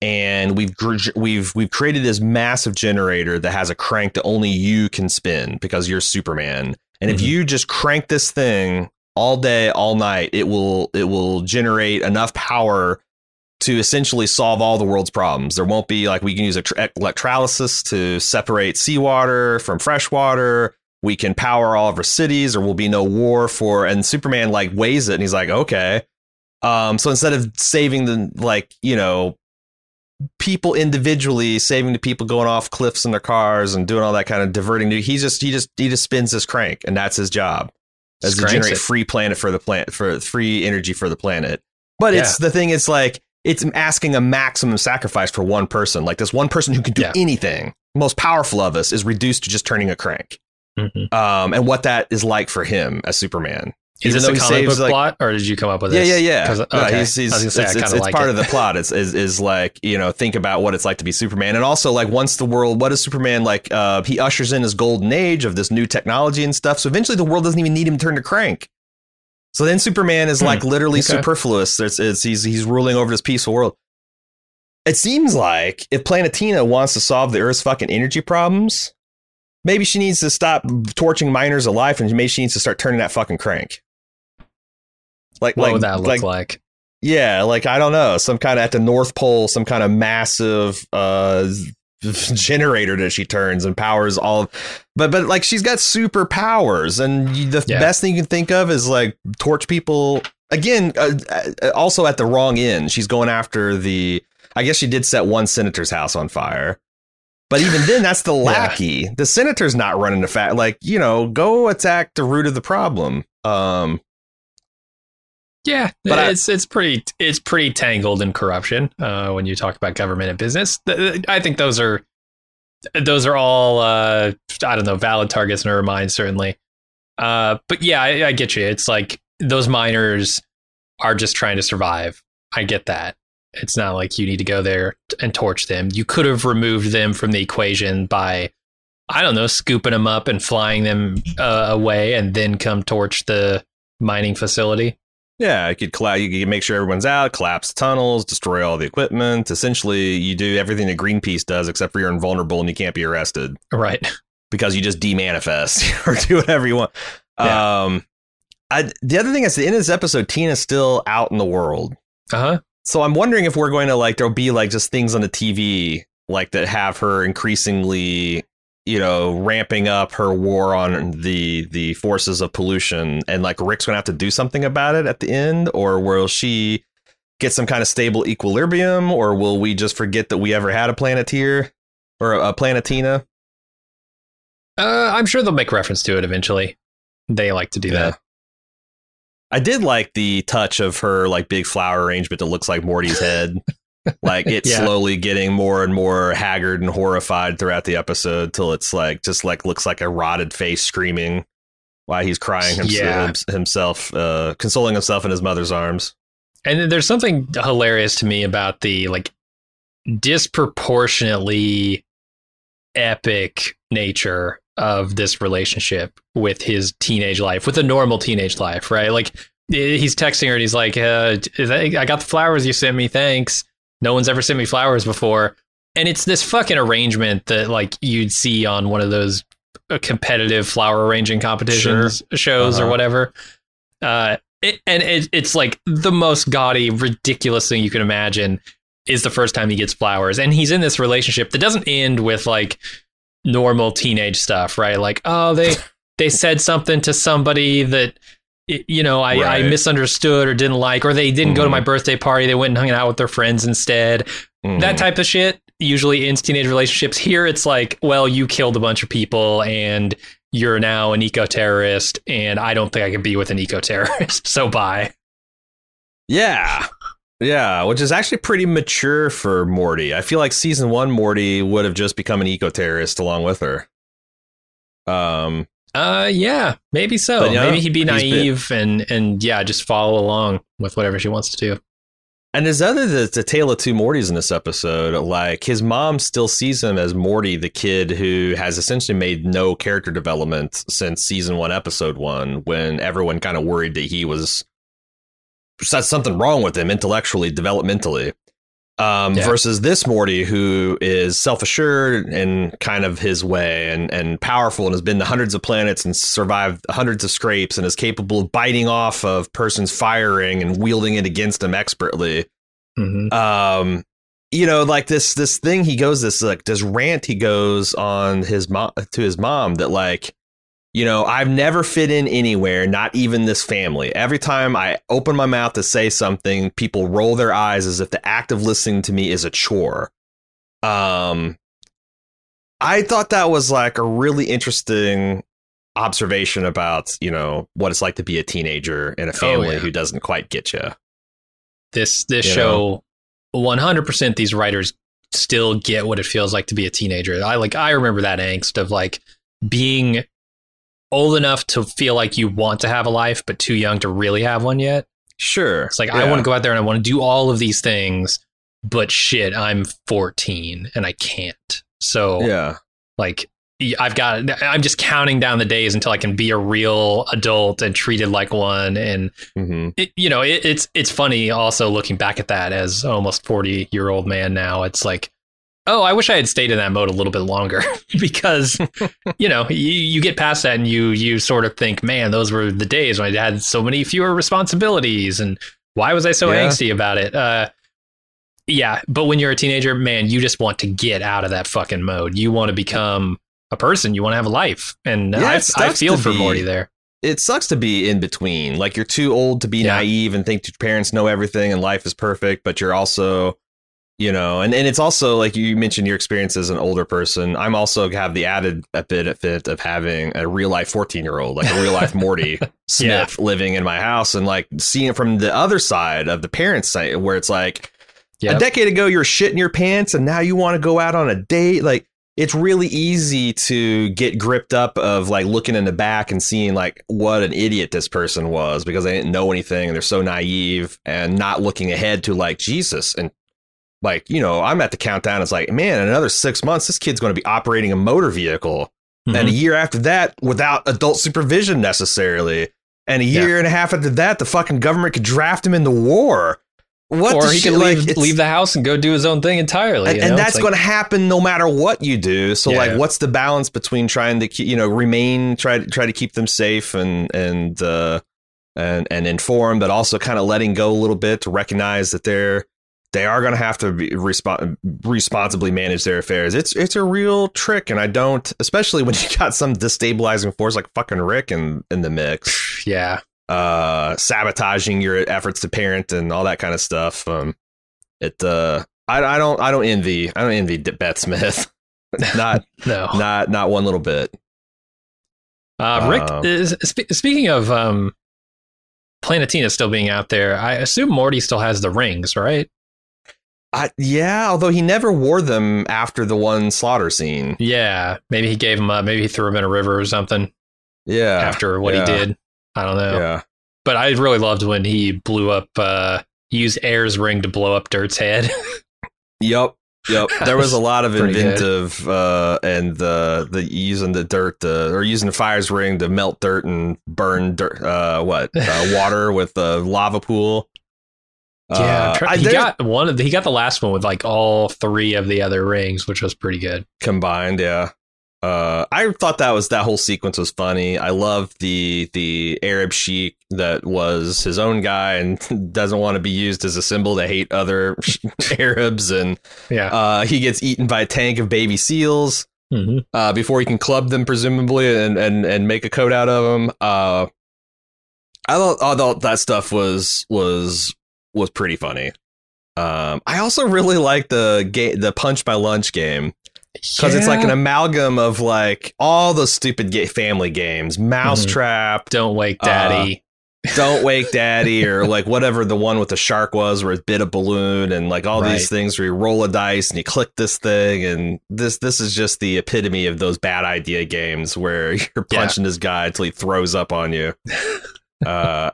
and we've we've we've created this massive generator that has a crank that only you can spin because you're Superman. And if Mhm. you just crank this thing all day, all night, it will it will generate enough power." To essentially solve all the world's problems, there won't be like we can use electro- electrolysis to separate seawater from fresh water. We can power all of our cities. There will be no war for. And Superman like weighs it, and he's like, okay. Um, so instead of saving the like you know people individually, saving the people going off cliffs in their cars and doing all that kind of diverting, he just he just he just spins this crank, and that's his job. As to generate it. free planet for the planet for free energy for the planet. But it's the thing. It's like it's asking a maximum sacrifice for one person. Like this one person who can do Yeah. anything, most powerful of us, is reduced to just turning a crank. Mhm. Um, and what that is like for him as Superman. Is this a comic saves, book like- plot, or did you come up with Yeah, this? yeah, yeah. No, okay. he's, he's, I was gonna say, I it's, it's, it's like part it. of the plot. It's is, is like you know think about what it's like to be Superman, and also like once the world, what is Superman like? Uh, he ushers in his golden age of this new technology and stuff. So eventually, the world doesn't even need him to turn to crank. So then Superman is Hmm, like literally okay. superfluous. It's, he's he's ruling over this peaceful world. It seems like if Planetina wants to solve the Earth's fucking energy problems, maybe she needs to stop torching miners alive, and maybe she needs to start turning that fucking crank. Like, What like, would that look like, like? yeah, like I don't know, some kind of at the North Pole, some kind of massive uh generator that she turns and powers all of, but but like she's got superpowers and you, the Yeah. best thing you can think of is like torch people again uh, uh, also at the wrong end. She's going after the I guess she did set one senator's house on fire. But even then that's the lackey. The senator's not running the fact like, you know, go attack the root of the problem. Um Yeah, But I- it's it's pretty it's pretty tangled in corruption uh, when you talk about government and business. I think those are those are all uh, I don't know valid targets in her mind certainly. Uh, but yeah, I, I get you. It's like those miners are just trying to survive. I get that. It's not like you need to go there and torch them. You could have removed them from the equation by I don't know, scooping them up and flying them uh, away, and then come torch the mining facility. Yeah, you could colla- you could make sure everyone's out, collapse the tunnels, destroy all the equipment. Essentially, you do everything that Greenpeace does, except for you're invulnerable and you can't be arrested Right. because you just demanifest or do whatever you want. Yeah. Um, I, the other thing is, the end of this episode, Tina's still out in the world, Uh huh. so I'm wondering if we're going to like there'll be like just things on the TV like that have her increasingly you know ramping up her war on the the forces of pollution and like Rick's to have to do something about it at the end or will she get some kind of stable equilibrium or will we just forget that we ever had a planeteer or a, a planetina Uh, I'm sure they'll make reference to it eventually. They like to do Yeah. that. I did like the touch of her like big flower arrangement that looks like Morty's head. like it's Yeah. slowly getting more and more haggard and horrified throughout the episode till it's like just like looks like a rotted face screaming while he's crying hims- Yeah. himself, uh, consoling himself in his mother's arms. And then there's something hilarious to me about the like disproportionately epic nature of this relationship with his teenage life, with a normal teenage life, right? Like he's texting her and he's like, uh, I got the flowers you sent me. Thanks. No one's ever sent me flowers before. And it's this fucking arrangement that like you'd see on one of those uh, competitive flower arranging competitions shows or Uh-huh. whatever. Uh, it, and it, it's like the most gaudy, ridiculous thing you can imagine is the first time he gets flowers. And he's in this relationship that doesn't end with like normal teenage stuff, right? Like, oh, they they said something to somebody that you know I, I misunderstood or didn't like, or they didn't go to my birthday party. They went and hung out with their friends instead. Mhm. That type of shit. usually ends teenage relationships. Here it's like, well, you killed a bunch of people and you're now an eco terrorist, and I don't think I can be with an eco terrorist. So bye. Yeah. Yeah, which is actually pretty mature for Morty. I feel like season one Morty would have just become an eco terrorist along with her. Um, Uh, yeah, maybe so. But, yeah, maybe he'd be he's been- naive and and yeah, just follow along with whatever she wants to do. and there's other the, the tale of two Mortys in this episode. Like his mom still sees him as Morty, the kid who has essentially made no character development since season one, episode one, when everyone kind of worried that he was something wrong with him intellectually, developmentally. Um, Yeah. versus this Morty, who is self assured and kind of his way and, and powerful and has been to hundreds of planets and survived hundreds of scrapes and is capable of biting off of persons firing and wielding it against them expertly. hmm Um, you know, like this this thing he goes this like this rant he goes on his mom to his mom that like you know, I've never fit in anywhere, not even this family. Every time I open my mouth to say something, people roll their eyes as if the act of listening to me is a chore. Um, I thought that was like a really interesting observation about, you know, what it's like to be a teenager in a family yeah. who doesn't quite get you. This this You show, hundred percent, these writers still get what it feels like to be a teenager. I like I remember that angst of like being old enough to feel like you want to have a life, but too young to really have one yet. Sure. It's like I want to go out there and I want to do all of these things, but shit, I'm 14 and I can't. So Yeah. like I've got I'm just counting down the days until I can be a real adult and treated like one and hmm it, you know it, it's it's funny also looking back at that as almost 40 year old man now it's like oh i wish i had stayed in that mode a little bit longer because you know you, you get past that and you you sort of think man those were the days when i had so many fewer responsibilities and why was i so Yeah. angsty about it uh yeah but when you're a teenager man you just want to get out of that fucking mode you want to become a person you want to have a life and Yeah, I, I feel for be- morty there It sucks to be in between. Like you're too old to be Yeah. naive and think your parents know everything and life is perfect, but you're also, you know, and, and it's also like you mentioned your experience as an older person. I'm also have the added benefit of having a real life 14 year old, like a real life Morty Smith living in my house and like seeing it from the other side of the parents' side where it's like, Yep. a decade ago you're shitting your pants and now you want to go out on a date like it's really easy to get gripped up of like looking in the back and seeing like what an idiot this person was because they didn't know anything and they're so naive and not looking ahead to like Jesus and like you know I'm at the countdown it's like man in another 6 months this kid's going to be operating a motor vehicle Mm-hmm. and a year after that without adult supervision necessarily and a Yeah. year and a half after that the fucking government could draft him into war what or he shit? can Like, leave, leave the house and go do his own thing entirely. and, and that's like- going to happen no matter what you do. So, Yeah. like, what's the balance between trying to, you know, remain, try try to keep them safe and and uh, and and informed, but also kind of letting go a little bit to recognize that they're they are going to have to be respo- responsibly manage their affairs. It's it's a real trick, and I don't, especially when you got some destabilizing force like fucking Rick in in the mix yeah, uh sabotaging your efforts to parent and all that kind of stuff um it uh i, I don't i don't envy i don't envy beth smith not no. not not one little bit Uh, Rick, Um, is, spe- speaking of um, Planetina still being out there, I assume Morty still has the rings, right? I, yeah although he never wore them after the one slaughter scene Yeah, maybe he gave them up. Maybe he threw him in a river or something yeah after what yeah, he did. I don't know. yeah But I really loved when he blew up, uh, he used Air's ring to blow up Dirt's head. yep Yep, there was a lot of inventive uh, and the the using the dirt uh, or using the fire's ring to melt dirt and burn dirt. Uh, what uh, water with the lava pool. Yeah, Uh, he got one of the, he got the last one with like all three of the other rings, which was pretty good. combined yeah uh i thought that was that whole sequence was funny i love the the arab sheik that was his own guy and doesn't want to be used as a symbol to hate other arabs and Yeah. uh he gets eaten by a tank of baby seals Mhm. uh before he can club them presumably and and and make a coat out of them uh i thought i thought that stuff was was was pretty funny Um, I also really like the game, the Punch by Lunch game, because it's like an amalgam of like all those stupid ga- family games, Mousetrap, Don't wake Uh, daddy. Don't Wake Daddy, or like whatever the one with the shark was, where it bit a balloon, and like all Right. these things where you roll a dice and you click this thing, and this this is just the epitome of those bad idea games where you're Yeah. punching this guy until he throws up on you. uh,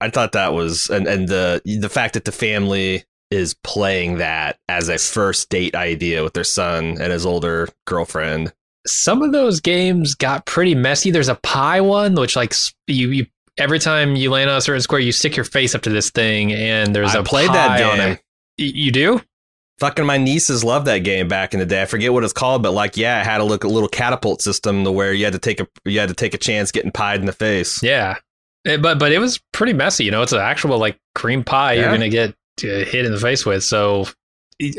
I thought that was, and and the the fact that the family is playing that as a first date idea with their son and his older girlfriend. some of those games got pretty messy. There's a pie one, which like you, you every time you land on a certain square, you stick your face up to this thing, and there's I a played that game. You do? Fucking my nieces loved that game back in the day. I forget what it's called, but like, yeah, it had a, look, a little catapult system to where you had to take a you had to take a chance getting pied in the face. Yeah, Eh, but but it was pretty messy. You know, it's an actual like cream pie you're gonna get uh, hit in the face with. So.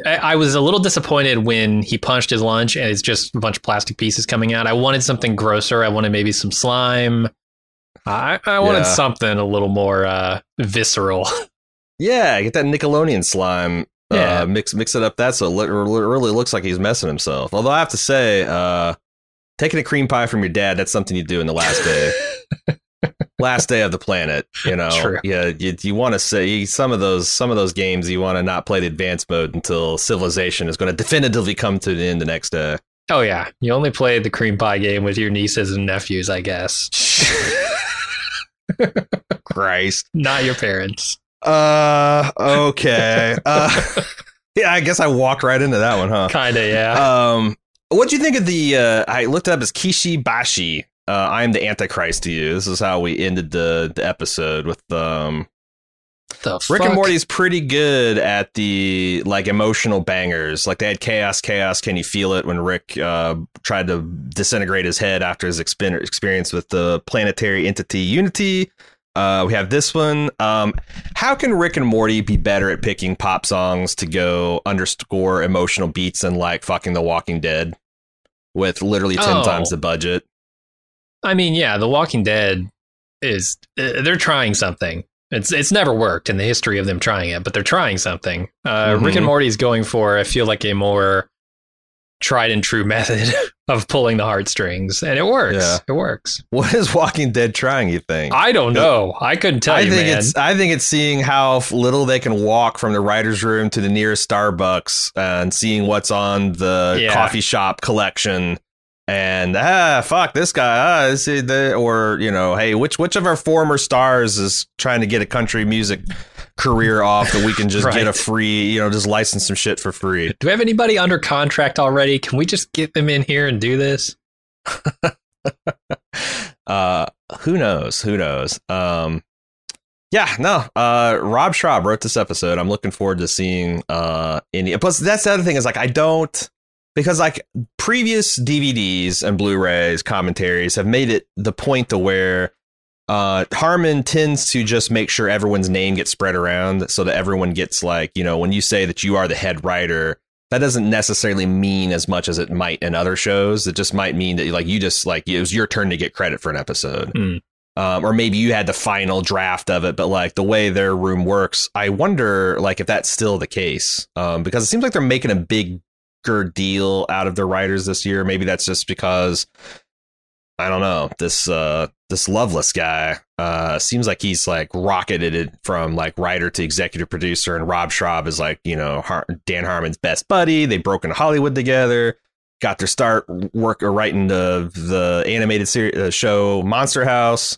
I I was a little disappointed when he punched his lunch and it's just a bunch of plastic pieces coming out. I wanted something grosser. I wanted maybe some slime. I, I wanted Yeah. something a little more uh, visceral. Yeah, get that Nickelodeon slime. Yeah. Uh, mix mix it up. That so it really looks like he's messing himself. Although I have to say, uh, taking a cream pie from your dad that's something you do in the last day, last day of the planet. You know, True. yeah. You, you want to say some of those some of those games you want to not play the advanced mode until civilization is going to definitively come to the end the next day. Oh yeah, you only played the cream pie game with your nieces and nephews, I guess. Christ. Not your parents. Uh, okay. Uh, yeah, I guess I walked right into that one, huh? Kinda, yeah. Um, what do you think of the? Uh, I looked it up as Kishi Bashi. Uh, I am the Antichrist to you. This is how we ended the the episode with um. the Rick and fuck? Morty's pretty good at the like emotional bangers. Like they had chaos, chaos. Can you feel it when Rick uh, tried to disintegrate his head after his expen- experience with the planetary entity Unity? Uh, we have this one. Um, how can Rick and Morty be better at picking pop songs to go underscore emotional beats than like fucking The Walking Dead with literally ten Oh. times the budget? I mean, yeah, The Walking Dead is uh, they're trying something. It's it's never worked in the history of them trying it, but they're trying something. Uh, Rick Mhm. and is going for I feel like a more tried and true method of pulling the heartstrings, and it works. Yeah. It works. What is Walking Dead trying? You think? I don't know. I couldn't tell I you, think man. it's I think it's seeing how little they can walk from the writers' room to the nearest Starbucks and seeing what's on the Yeah. coffee shop collection. And ah, fuck this guy. Ah, is he the or you know, hey, which which of our former stars is trying to get a country music career off that we can just get a free, you know, just license some shit for free. Do we have anybody under contract already? Can we just get them in here and do this? uh who knows who knows um yeah no uh rob schrab wrote this episode i'm looking forward to seeing uh any plus that's the other thing is like i don't because like previous dvds and blu-rays commentaries have made it the point to where uh harmon tends to just make sure everyone's name gets spread around so that everyone gets like you know when you say that you are the head writer that doesn't necessarily mean as much as it might in other shows. It just might mean that like you just like it was your turn to get credit for an episode, Hmm. um, or maybe you had the final draft of it. But like the way their room works, I wonder like if that's still the case um, because it seems like they're making a bigger deal out of their writers this year. Maybe that's just because I don't know this uh, this Loveness guy uh, seems like he's like rocketed it from like writer to executive producer, and Rob Schrab is like you know Har- Dan Harmon's best buddy. They broke into Hollywood together, got their start work or writing the the animated series uh, show Monster House.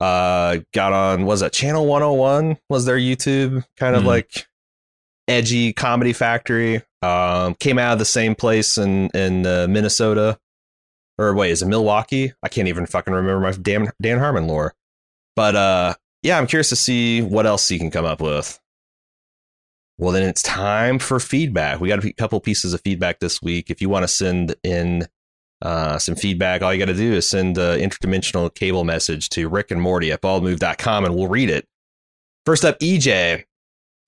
Uh, got on was that Channel One Hundred One was their YouTube kind of Mhm. like edgy comedy factory. Um, came out of the same place in in uh, Minnesota or wait, is it Milwaukee? I can't even fucking remember my damn Dan Harmon lore. But uh yeah, I'm curious to see what else he can come up with. Well, then it's time for feedback. We got a couple pieces of feedback this week. If you want to send in uh, some feedback, all you got to do is send an interdimensional cable message to Rick and Morty at baldmove.com and we'll read it. First up, EJ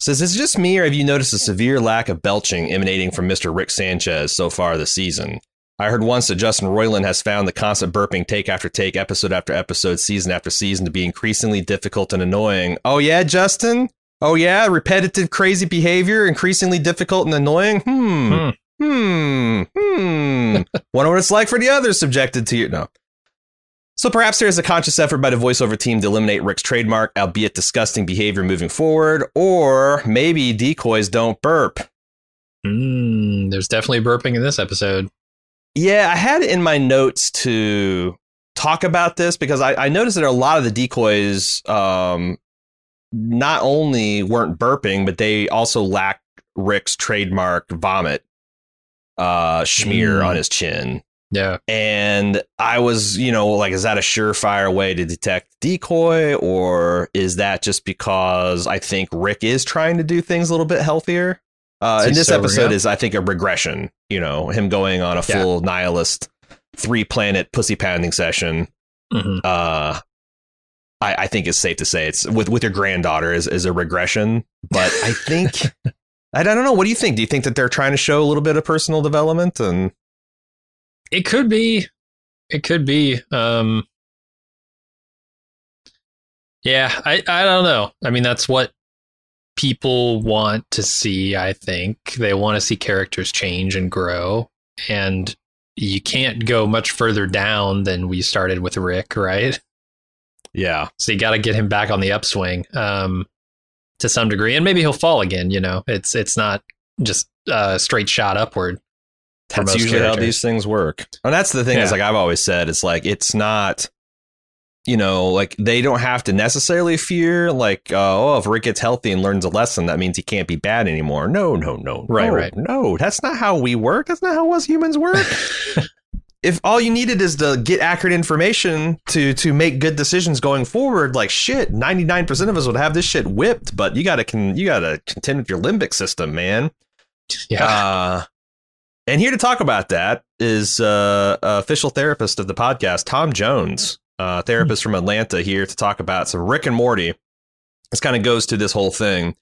says, Is it just me or have you noticed a severe lack of belching emanating from Mr. Rick Sanchez so far this season? I heard once that Justin Roiland has found the constant burping take after take, episode after episode, season after season to be increasingly difficult and annoying. Oh, yeah, Justin? Oh yeah, repetitive, crazy behavior, increasingly difficult and annoying. Hmm. Hmm. Hmm. Wonder what it's like for the others subjected to you. No. So perhaps there is a conscious effort by the voiceover team to eliminate Rick's trademark, albeit disgusting behavior moving forward, or maybe decoys don't burp. Mm, there's definitely burping in this episode. Yeah, I had it in my notes to talk about this because I, I noticed that a lot of the decoys um, not only weren't burping, but they also lacked Rick's trademark vomit uh, smear Mm. on his chin. Yeah. And I was, you know, like, is that a surefire way to detect decoy, or is that just because I think Rick is trying to do things a little bit healthier? Uh, and this episode up? is, I think, a regression. You know, him going on a Yeah. full nihilist three planet pussy pounding session. Mhm. Uh, I, I think it's safe to say it's with with your granddaughter is is a regression. But I think I don't know. What do you think? Do you think that they're trying to show a little bit of personal development and It could be. It could be. Um, yeah, I, I don't know. I mean, that's what people want to see, I think. They want to see characters change and grow. And you can't go much further down than we started with Rick, right? yeah, So you got to get him back on the upswing um, to some degree. And maybe he'll fall again, you know? It's, it's not just a straight shot upward. That's usually how these things work. And that's the thing is like I've always said, it's like it's not you know, like they don't have to necessarily fear like uh, oh if Rick gets healthy and learns a lesson, that means he can't be bad anymore. No, no, no. Right, no, right. No, that's not how we work. That's not how us humans work. if all you needed is to get accurate information to to make good decisions going forward, like shit, ninety nine percent of us would have this shit whipped. But you gotta con- you gotta contend with your limbic system, man. Yeah. Uh, and here to talk about that is uh, official therapist of the podcast, Tom Jones, uh, therapist from Atlanta, here to talk about some Rick and Morty. This kind of goes to this whole thing.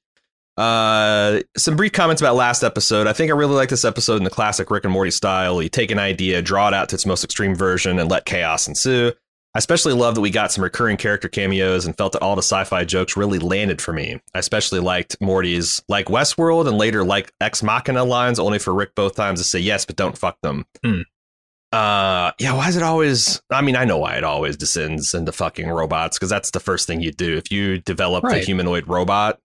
Uh, some brief comments about last episode. I think I really like this episode in the classic Rick and Morty style. You take an idea, draw it out to its most extreme version, and let chaos ensue. I especially love that we got some recurring character cameos and felt that all the sci-fi jokes really landed for me. I especially liked Morty's like Westworld and later like Ex Machina lines, only for Rick both times to say yes, but don't fuck them. Hmm. Uh, yeah. Why is it always? I mean, I know why it always descends into fucking robots because that's the first thing you do if you develop a humanoid robot.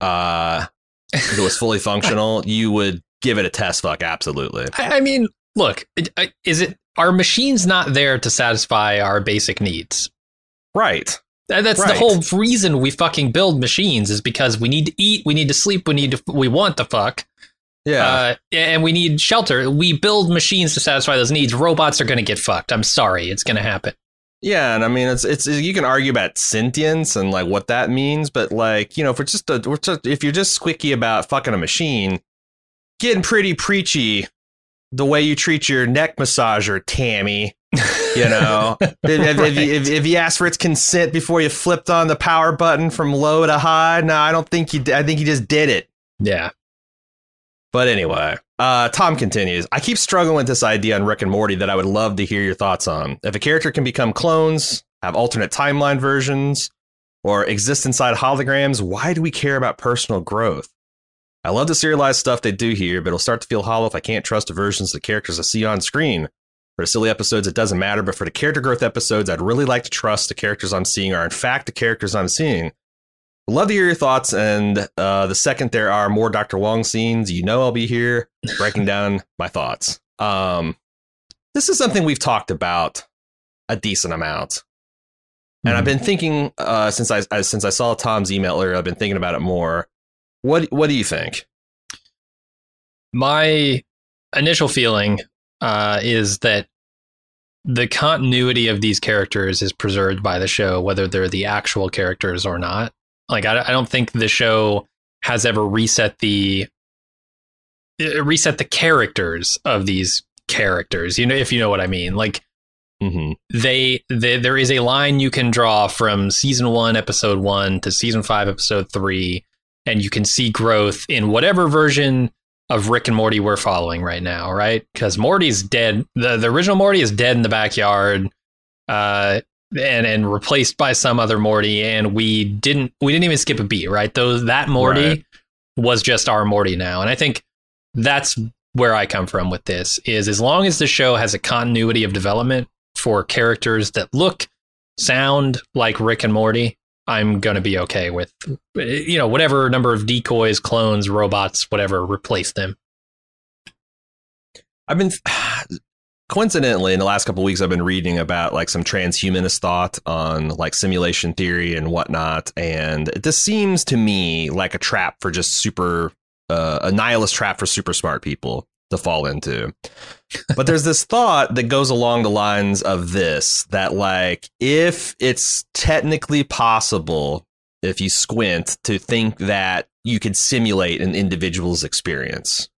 Uh, if it was fully functional, you would give it a test fuck. Absolutely. I, I mean, look, is it are machines not there to satisfy our basic needs? Right. That's Right. the whole reason we fucking build machines is because we need to eat, we need to sleep, we need to, we want to fuck, Yeah. uh, and we need shelter. We build machines to satisfy those needs. Robots are going to get fucked. I'm sorry, it's going to happen. Yeah, and I mean it's it's you can argue about sentience and like what that means, but like you know if we're just a, we're just, if you're just squeaky about fucking a machine, getting pretty preachy the way you treat your neck massager, Tammy. You know, if, if, if, you, if, if you ask for its consent before you flipped on the power button from low to high, no, I don't think you. I think you just did it. Yeah. But anyway, uh, Tom continues. I keep struggling with this idea on Rick and Morty that I would love to hear your thoughts on. If a character can become clones, have alternate timeline versions, or exist inside holograms, why do we care about personal growth? I love the serialized stuff they do here, but it'll start to feel hollow if I can't trust the versions of the characters I see on screen. For the silly episodes, it doesn't matter, but for the character growth episodes, I'd really like to trust the characters I'm seeing are in fact the characters I'm seeing. Love to hear your thoughts. And uh, the second there are more Dr. Wong scenes, you know I'll be here breaking down my thoughts. Um, this is something we've talked about a decent amount, and I've been thinking uh, since I since I saw Tom's email earlier. I've been thinking about it more. What What do you think? my initial feeling uh, is that the continuity of these characters is preserved by the show, whether they're the actual characters or not. Like, I, I don't think the show has ever reset the reset the characters of these characters. You know, if you know what I mean. Like, Mm-hmm. they, they there is a line you can draw from season one, episode one to season five, episode three, and you can see growth in whatever version of Rick and Morty we're following right now, right? Because Morty's dead. The the original Morty is dead in the backyard. Uh, and and replaced by some other Morty, and we didn't we didn't even skip a beat, right? Those that Morty Right. was just our Morty now, and I think that's where I come from with this. Is as long as the show has a continuity of development for characters that look, sound like Rick and Morty, I'm gonna be okay with you know whatever number of decoys, clones, robots, whatever replace them. I've been coincidentally in the last couple weeks I've been reading about like some transhumanist thought on like simulation theory and whatnot, and this seems to me like a trap for just super uh, a nihilist trap for super smart people to fall into. But there's this thought that goes along the lines of this that like if it's technically possible if you squint to think that you could simulate an individual's experience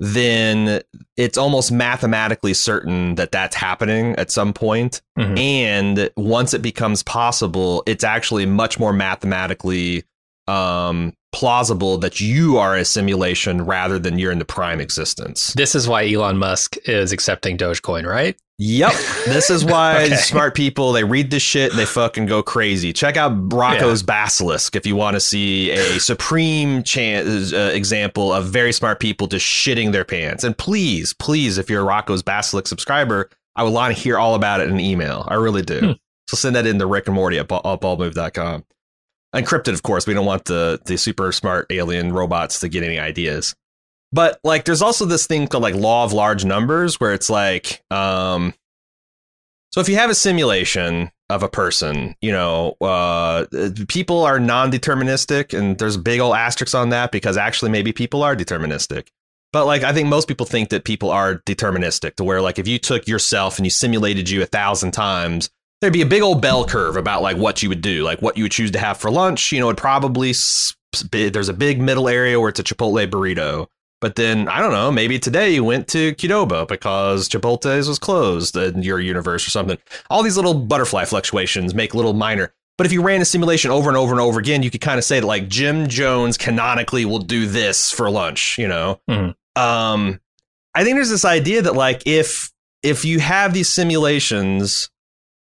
then it's almost mathematically certain that that's happening at some point. Mhm. And once it becomes possible, it's actually much more mathematically um, plausible that you are a simulation rather than you're in the prime existence. This is why Elon Musk is accepting Dogecoin, right? Yep. This is why Okay. smart people they read this shit and they fucking go crazy. Check out Roko's Basilisk if you want to see a supreme chance uh, example of very smart people just shitting their pants. And please, please, if you're a Roko's Basilisk subscriber, I would want to hear all about it in an email. I really do. Hmm. So send that in to Rick and Morty at baldmove.com. Encrypted, of course. We don't want the the super smart alien robots to get any ideas. But like there's also this thing called like law of large numbers where it's like um so if you have a simulation of a person, you know, uh people are non-deterministic and there's big old asterisks on that because actually maybe people are deterministic. But like I think most people think that people are deterministic to where like if you took yourself and you simulated you a thousand times, there'd be a big old bell curve about like what you would do, like what you would choose to have for lunch. You know, it probably there's a big middle area where it's a Chipotle burrito. But then I don't know, maybe today you went to Qdoba because Chipotle's was closed in your universe or something. All these little butterfly fluctuations make little minor. But if you ran a simulation over and over and over again, you could kind of say that like Jim Jones canonically will do this for lunch, you know. Mhm. Um, I think there's this idea that like if if you have these simulations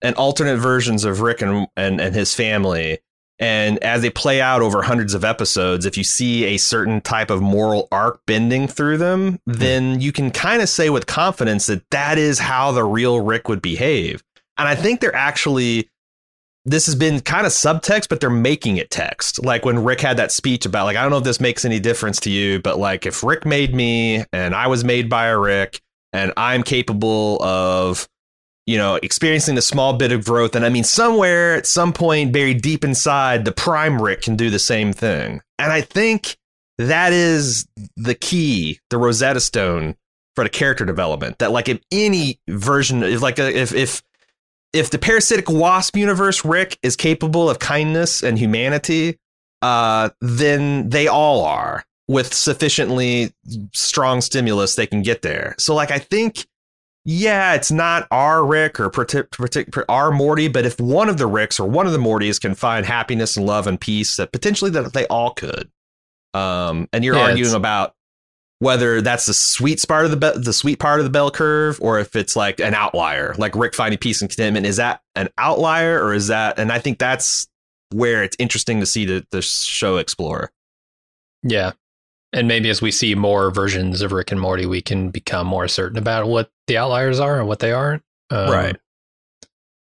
and alternate versions of Rick and, and and his family, and as they play out over hundreds of episodes, if you see a certain type of moral arc bending through them, hmm. then you can kind of say with confidence that that is how the real Rick would behave. And I think they're actually this has been kind of subtext, but they're making it text. Like when Rick had that speech about like I don't know if this makes any difference to you, but like if Rick made me and I was made by a Rick and I'm capable of you know experiencing a small bit of growth and I mean somewhere at some point buried deep inside the prime Rick can do the same thing. And I think that is the key, the Rosetta Stone for the character development. That like if any version if like a, if if if the parasitic wasp universe Rick is capable of kindness and humanity, uh, then they all are with sufficiently strong stimulus they can get there. So like I think yeah, it's not our Rick or our Morty, but if one of the Ricks or one of the Mortys can find happiness and love and peace, that potentially that they all could. Um, and you're Yeah, arguing about whether that's the sweet part of the be- the sweet part of the bell curve, or if it's like an outlier, like Rick finding peace and contentment. Is that an outlier, or is that? And I think that's where it's interesting to see the the show explore. Yeah. And maybe as we see more versions of Rick and Morty, we can become more certain about what the outliers are and what they aren't. Um, Right.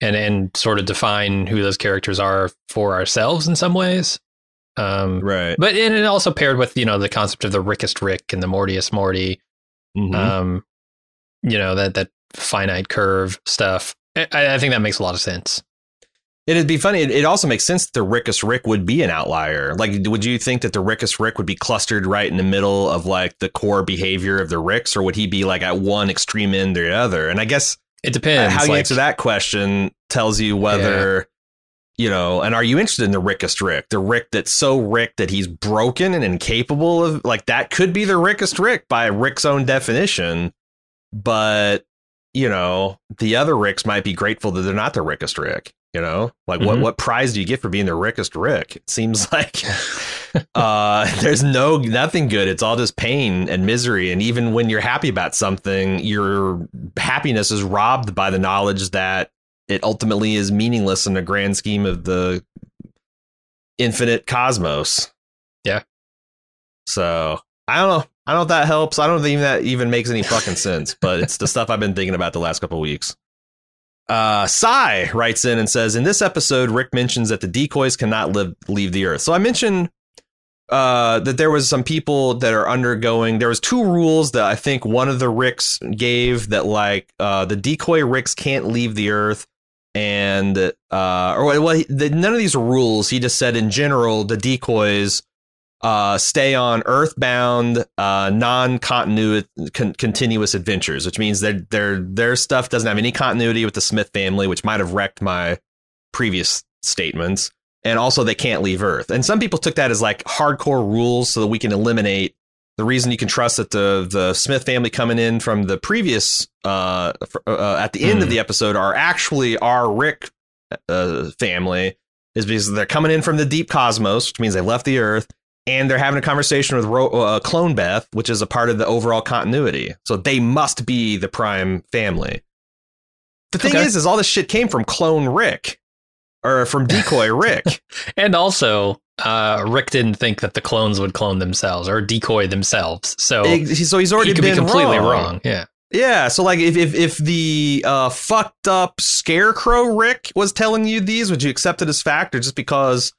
And and sort of define who those characters are for ourselves in some ways. Um, Right. but and it also paired with you know the concept of the Rickest Rick and the Mortiest Morty. Mhm. Um, you know that that finite curve stuff. I, I think that makes a lot of sense. It'd be funny. It, also makes sense that the Rickest Rick would be an outlier. Like, would you think that the Rickest Rick would be clustered right in the middle of like the core behavior of the Ricks, or would he be like at one extreme end or the other? And I guess It depends. how you like- answer that question tells you whether you know. And are you interested in the Rickest Rick, the Rick that's so Rick that he's broken and incapable of like that could be the Rickest Rick by Rick's own definition, but you know the other Ricks might be grateful that they're not the Rickest Rick. You know, like what Mhm. what prize do you get for being the Rickest Rick? It seems like uh, there's no nothing good. It's all just pain and misery. And even when you're happy about something, your happiness is robbed by the knowledge that it ultimately is meaningless in the grand scheme of the infinite cosmos. Yeah. So I don't know. I don't know if that helps. I don't think that even makes any fucking sense, but it's the stuff I've been thinking about the last couple of weeks. Uh, Sai writes in and says, in this episode, Rick mentions that the decoys cannot live leave the Earth. So I mentioned uh, that there was some people that are undergoing. There was two rules that I think one of the Ricks gave that like uh, the decoy Ricks can't leave the Earth, and uh, or well, he, the, none of these rules. He just said in general the decoys uh, stay on earthbound, uh, non-continuous, con- continuous adventures, which means that their their stuff doesn't have any continuity with the Smith family, which might have wrecked my previous statements. And also, they can't leave Earth. And some people took that as like hardcore rules, so that we can eliminate the reason you can trust that the the Smith family coming in from the previous uh, uh at the end Hmm. of the episode are actually our Rick uh, family is because they're coming in from the deep cosmos, which means they left the Earth, and they're having a conversation with Ro- uh, Clone Beth, which is a part of the overall continuity. So they must be the Prime family. The thing Okay. is, is all this shit came from Clone Rick, or from Decoy Rick. And also, uh, Rick didn't think that the clones would clone themselves or decoy themselves. So so he's already he could been be completely wrong. wrong. Yeah. Yeah, so like if if if the uh, fucked up scarecrow Rick was telling you these, would you accept it as fact, or just because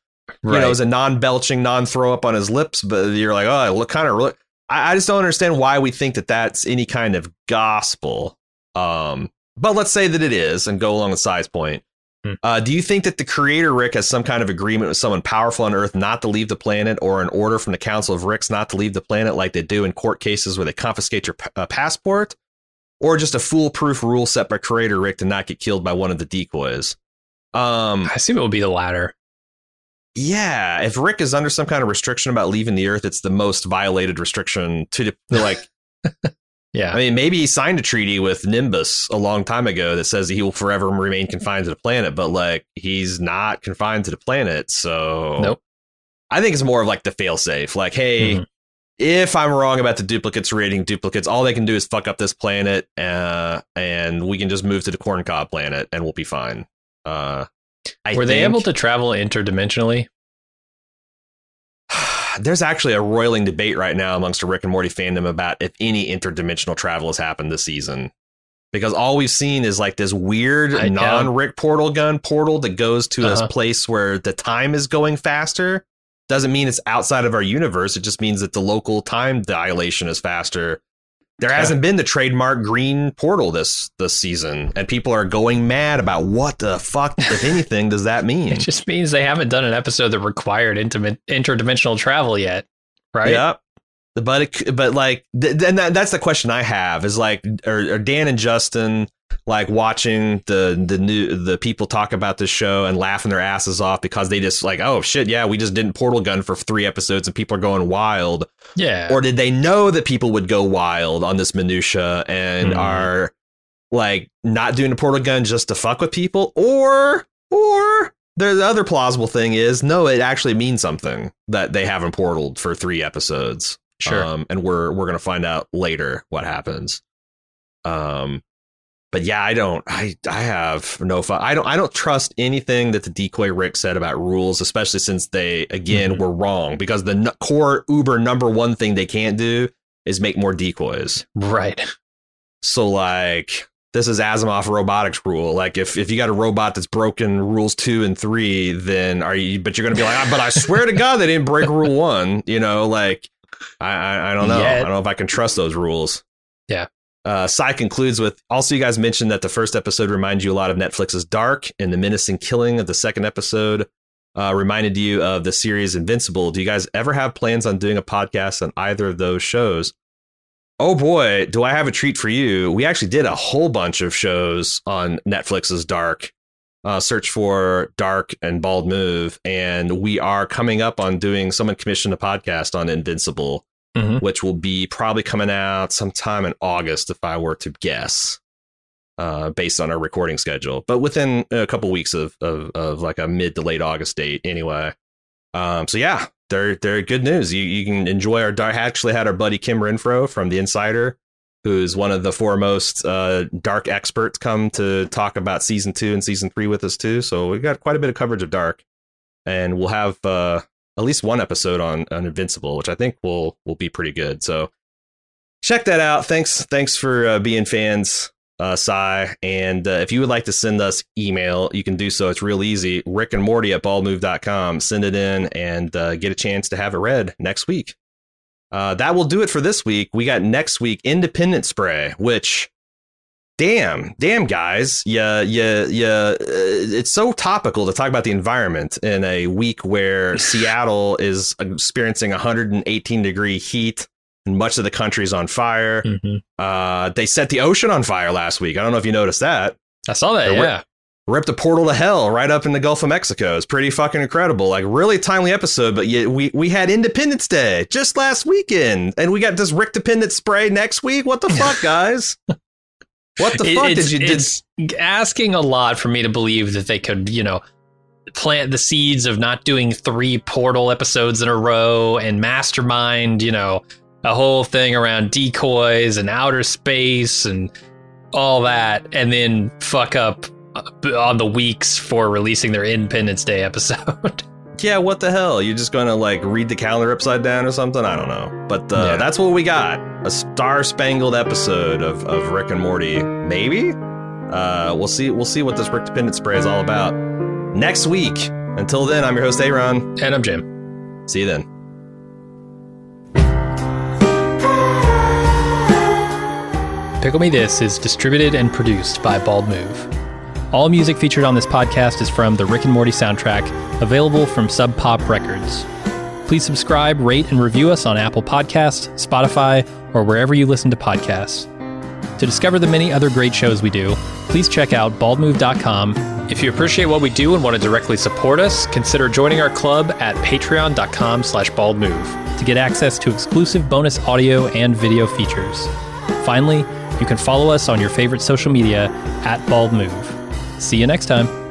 you know, it was a non-belching, non-throw up on his lips, but you're like, oh, look, kind of. Look. I, I just don't understand why we think that that's any kind of gospel. Um, but let's say that it is, and go along with Cy's point. Hmm. Uh, do you think that the creator Rick has some kind of agreement with someone powerful on Earth not to leave the planet, or an order from the Council of Ricks not to leave the planet, like they do in court cases where they confiscate your p- uh, passport, or just a foolproof rule set by creator Rick to not get killed by one of the decoys? Um, I assume it would be the latter. Yeah, if Rick is under some kind of restriction about leaving the Earth, it's the most violated restriction to to, like. Yeah. I mean, maybe he signed a treaty with Nimbus a long time ago that says he will forever remain confined to the planet, but like he's not confined to the planet. So Nope. I think it's more of like the failsafe. Like, hey, Mhm. if I'm wrong about the duplicates rating duplicates, all they can do is fuck up this planet, uh, and we can just move to the corn cob planet and we'll be fine. Uh, I Were they able to travel interdimensionally? There's actually a roiling debate right now amongst the Rick and Morty fandom about if any interdimensional travel has happened this season. Because all we've seen is like this weird non Rick portal gun portal that goes to Uh-huh. this place where the time is going faster. Doesn't mean it's outside of our universe. It just means that the local time dilation is faster. There hasn't been the trademark green portal this this season, and people are going mad about what the fuck, if anything, does that mean? It just means they haven't done an episode that required intimate interdimensional travel yet, right? Yep. But it, but like, th- then that, that's the question I have is like, are, are Dan and Justin like watching the the new the people talk about this show and laughing their asses off because they just like, oh shit, yeah, we just didn't portal gun for three episodes and people are going wild, Yeah. or did they know that people would go wild on this minutia and Hmm. are like not doing the portal gun just to fuck with people, or or the other plausible thing is no, it actually means something that they haven't portaled for three episodes. Sure. Um, and we're we're gonna find out later what happens. Um, but yeah, I don't. I I have no fun. I don't. I don't trust anything that the decoy Rick said about rules, especially since they again Mhm. were wrong because the n- core Uber number one thing they can't do is make more decoys. right. So like this is Asimov robotics rule. Like if if you got a robot that's broken rules two and three, then are you? But you're gonna be like, "Ah, but I swear to God, they didn't break rule one. You know, like I I, I don't know. Yet. I don't know if I can trust those rules. Yeah. Uh, concludes with also, you guys mentioned that the first episode reminds you a lot of Netflix's Dark, and the menacing killing of the second episode uh, reminded you of the series Invincible. Do you guys ever have plans on doing a podcast on either of those shows? Oh boy, do I have a treat for you. We actually did a whole bunch of shows on Netflix's Dark. Uh, search for Dark and Bald Move. And we are coming up on doing someone commissioned a podcast on Invincible, Mhm. which will be probably coming out sometime in August, if I were to guess, uh, based on our recording schedule. But within a couple weeks of, of, of like a mid to late August date, anyway. Um, so yeah, they're they're good news. You you can enjoy our. I actually had our buddy Kim Renfro from the Insider who's one of the foremost uh, dark experts, come to talk about season two and season three with us too. So we've got quite a bit of coverage of Dark, and we'll have uh, at least one episode on, on Invincible, which I think will will be pretty good. So check that out. Thanks, thanks for uh, being fans, uh, Cy. And uh, if you would like to send us email, you can do so. It's real easy. Rick and Morty at baldmove.com. Send it in and uh, get a chance to have it read next week. Uh, that will do it for this week. We got next week Independent Spray, which damn, damn guys, yeah, yeah, yeah. Uh, it's so topical to talk about the environment in a week where Seattle is experiencing 118 degree heat and much of the country is on fire. Mm-hmm. Uh, they set the ocean on fire last week. I don't know if you noticed that. I saw that. They're yeah. Rip, ripped a portal to hell right up in the Gulf of Mexico. It's pretty fucking incredible. Like really timely episode, but yet we we had Independence Day just last weekend, and we got this Rickdependent spray next week. What the fuck, guys? What the It- fuck did you did? it's asking a lot for me to believe that they could, you know, plant the seeds of not doing three portal episodes in a row and mastermind, you know, a whole thing around decoys and outer space and all that, and then fuck up uh, on the weeks for releasing their Independence Day episode. Yeah, what the hell? You're just gonna like read the calendar upside down or something? I don't know. But uh, Yeah. that's what we got. A star spangled episode of, of Rick and Morty. Maybe? Uh, we'll see we'll see what this Rickdependent spray is all about next week. Until then, I'm your host, Aaron. and I'm Jim. See you then. Pickle Me This is distributed and produced by Bald Move. All music featured on this podcast is from the Rick and Morty soundtrack, available from Sub Pop Records. Please subscribe, rate, and review us on Apple Podcasts, Spotify, or wherever you listen to podcasts. To discover the many other great shows we do, please check out baldmove.com. If you appreciate what we do and want to directly support us, consider joining our club at patreon.com slash baldmove to get access to exclusive bonus audio and video features. Finally, you can follow us on your favorite social media at baldmove. See you next time.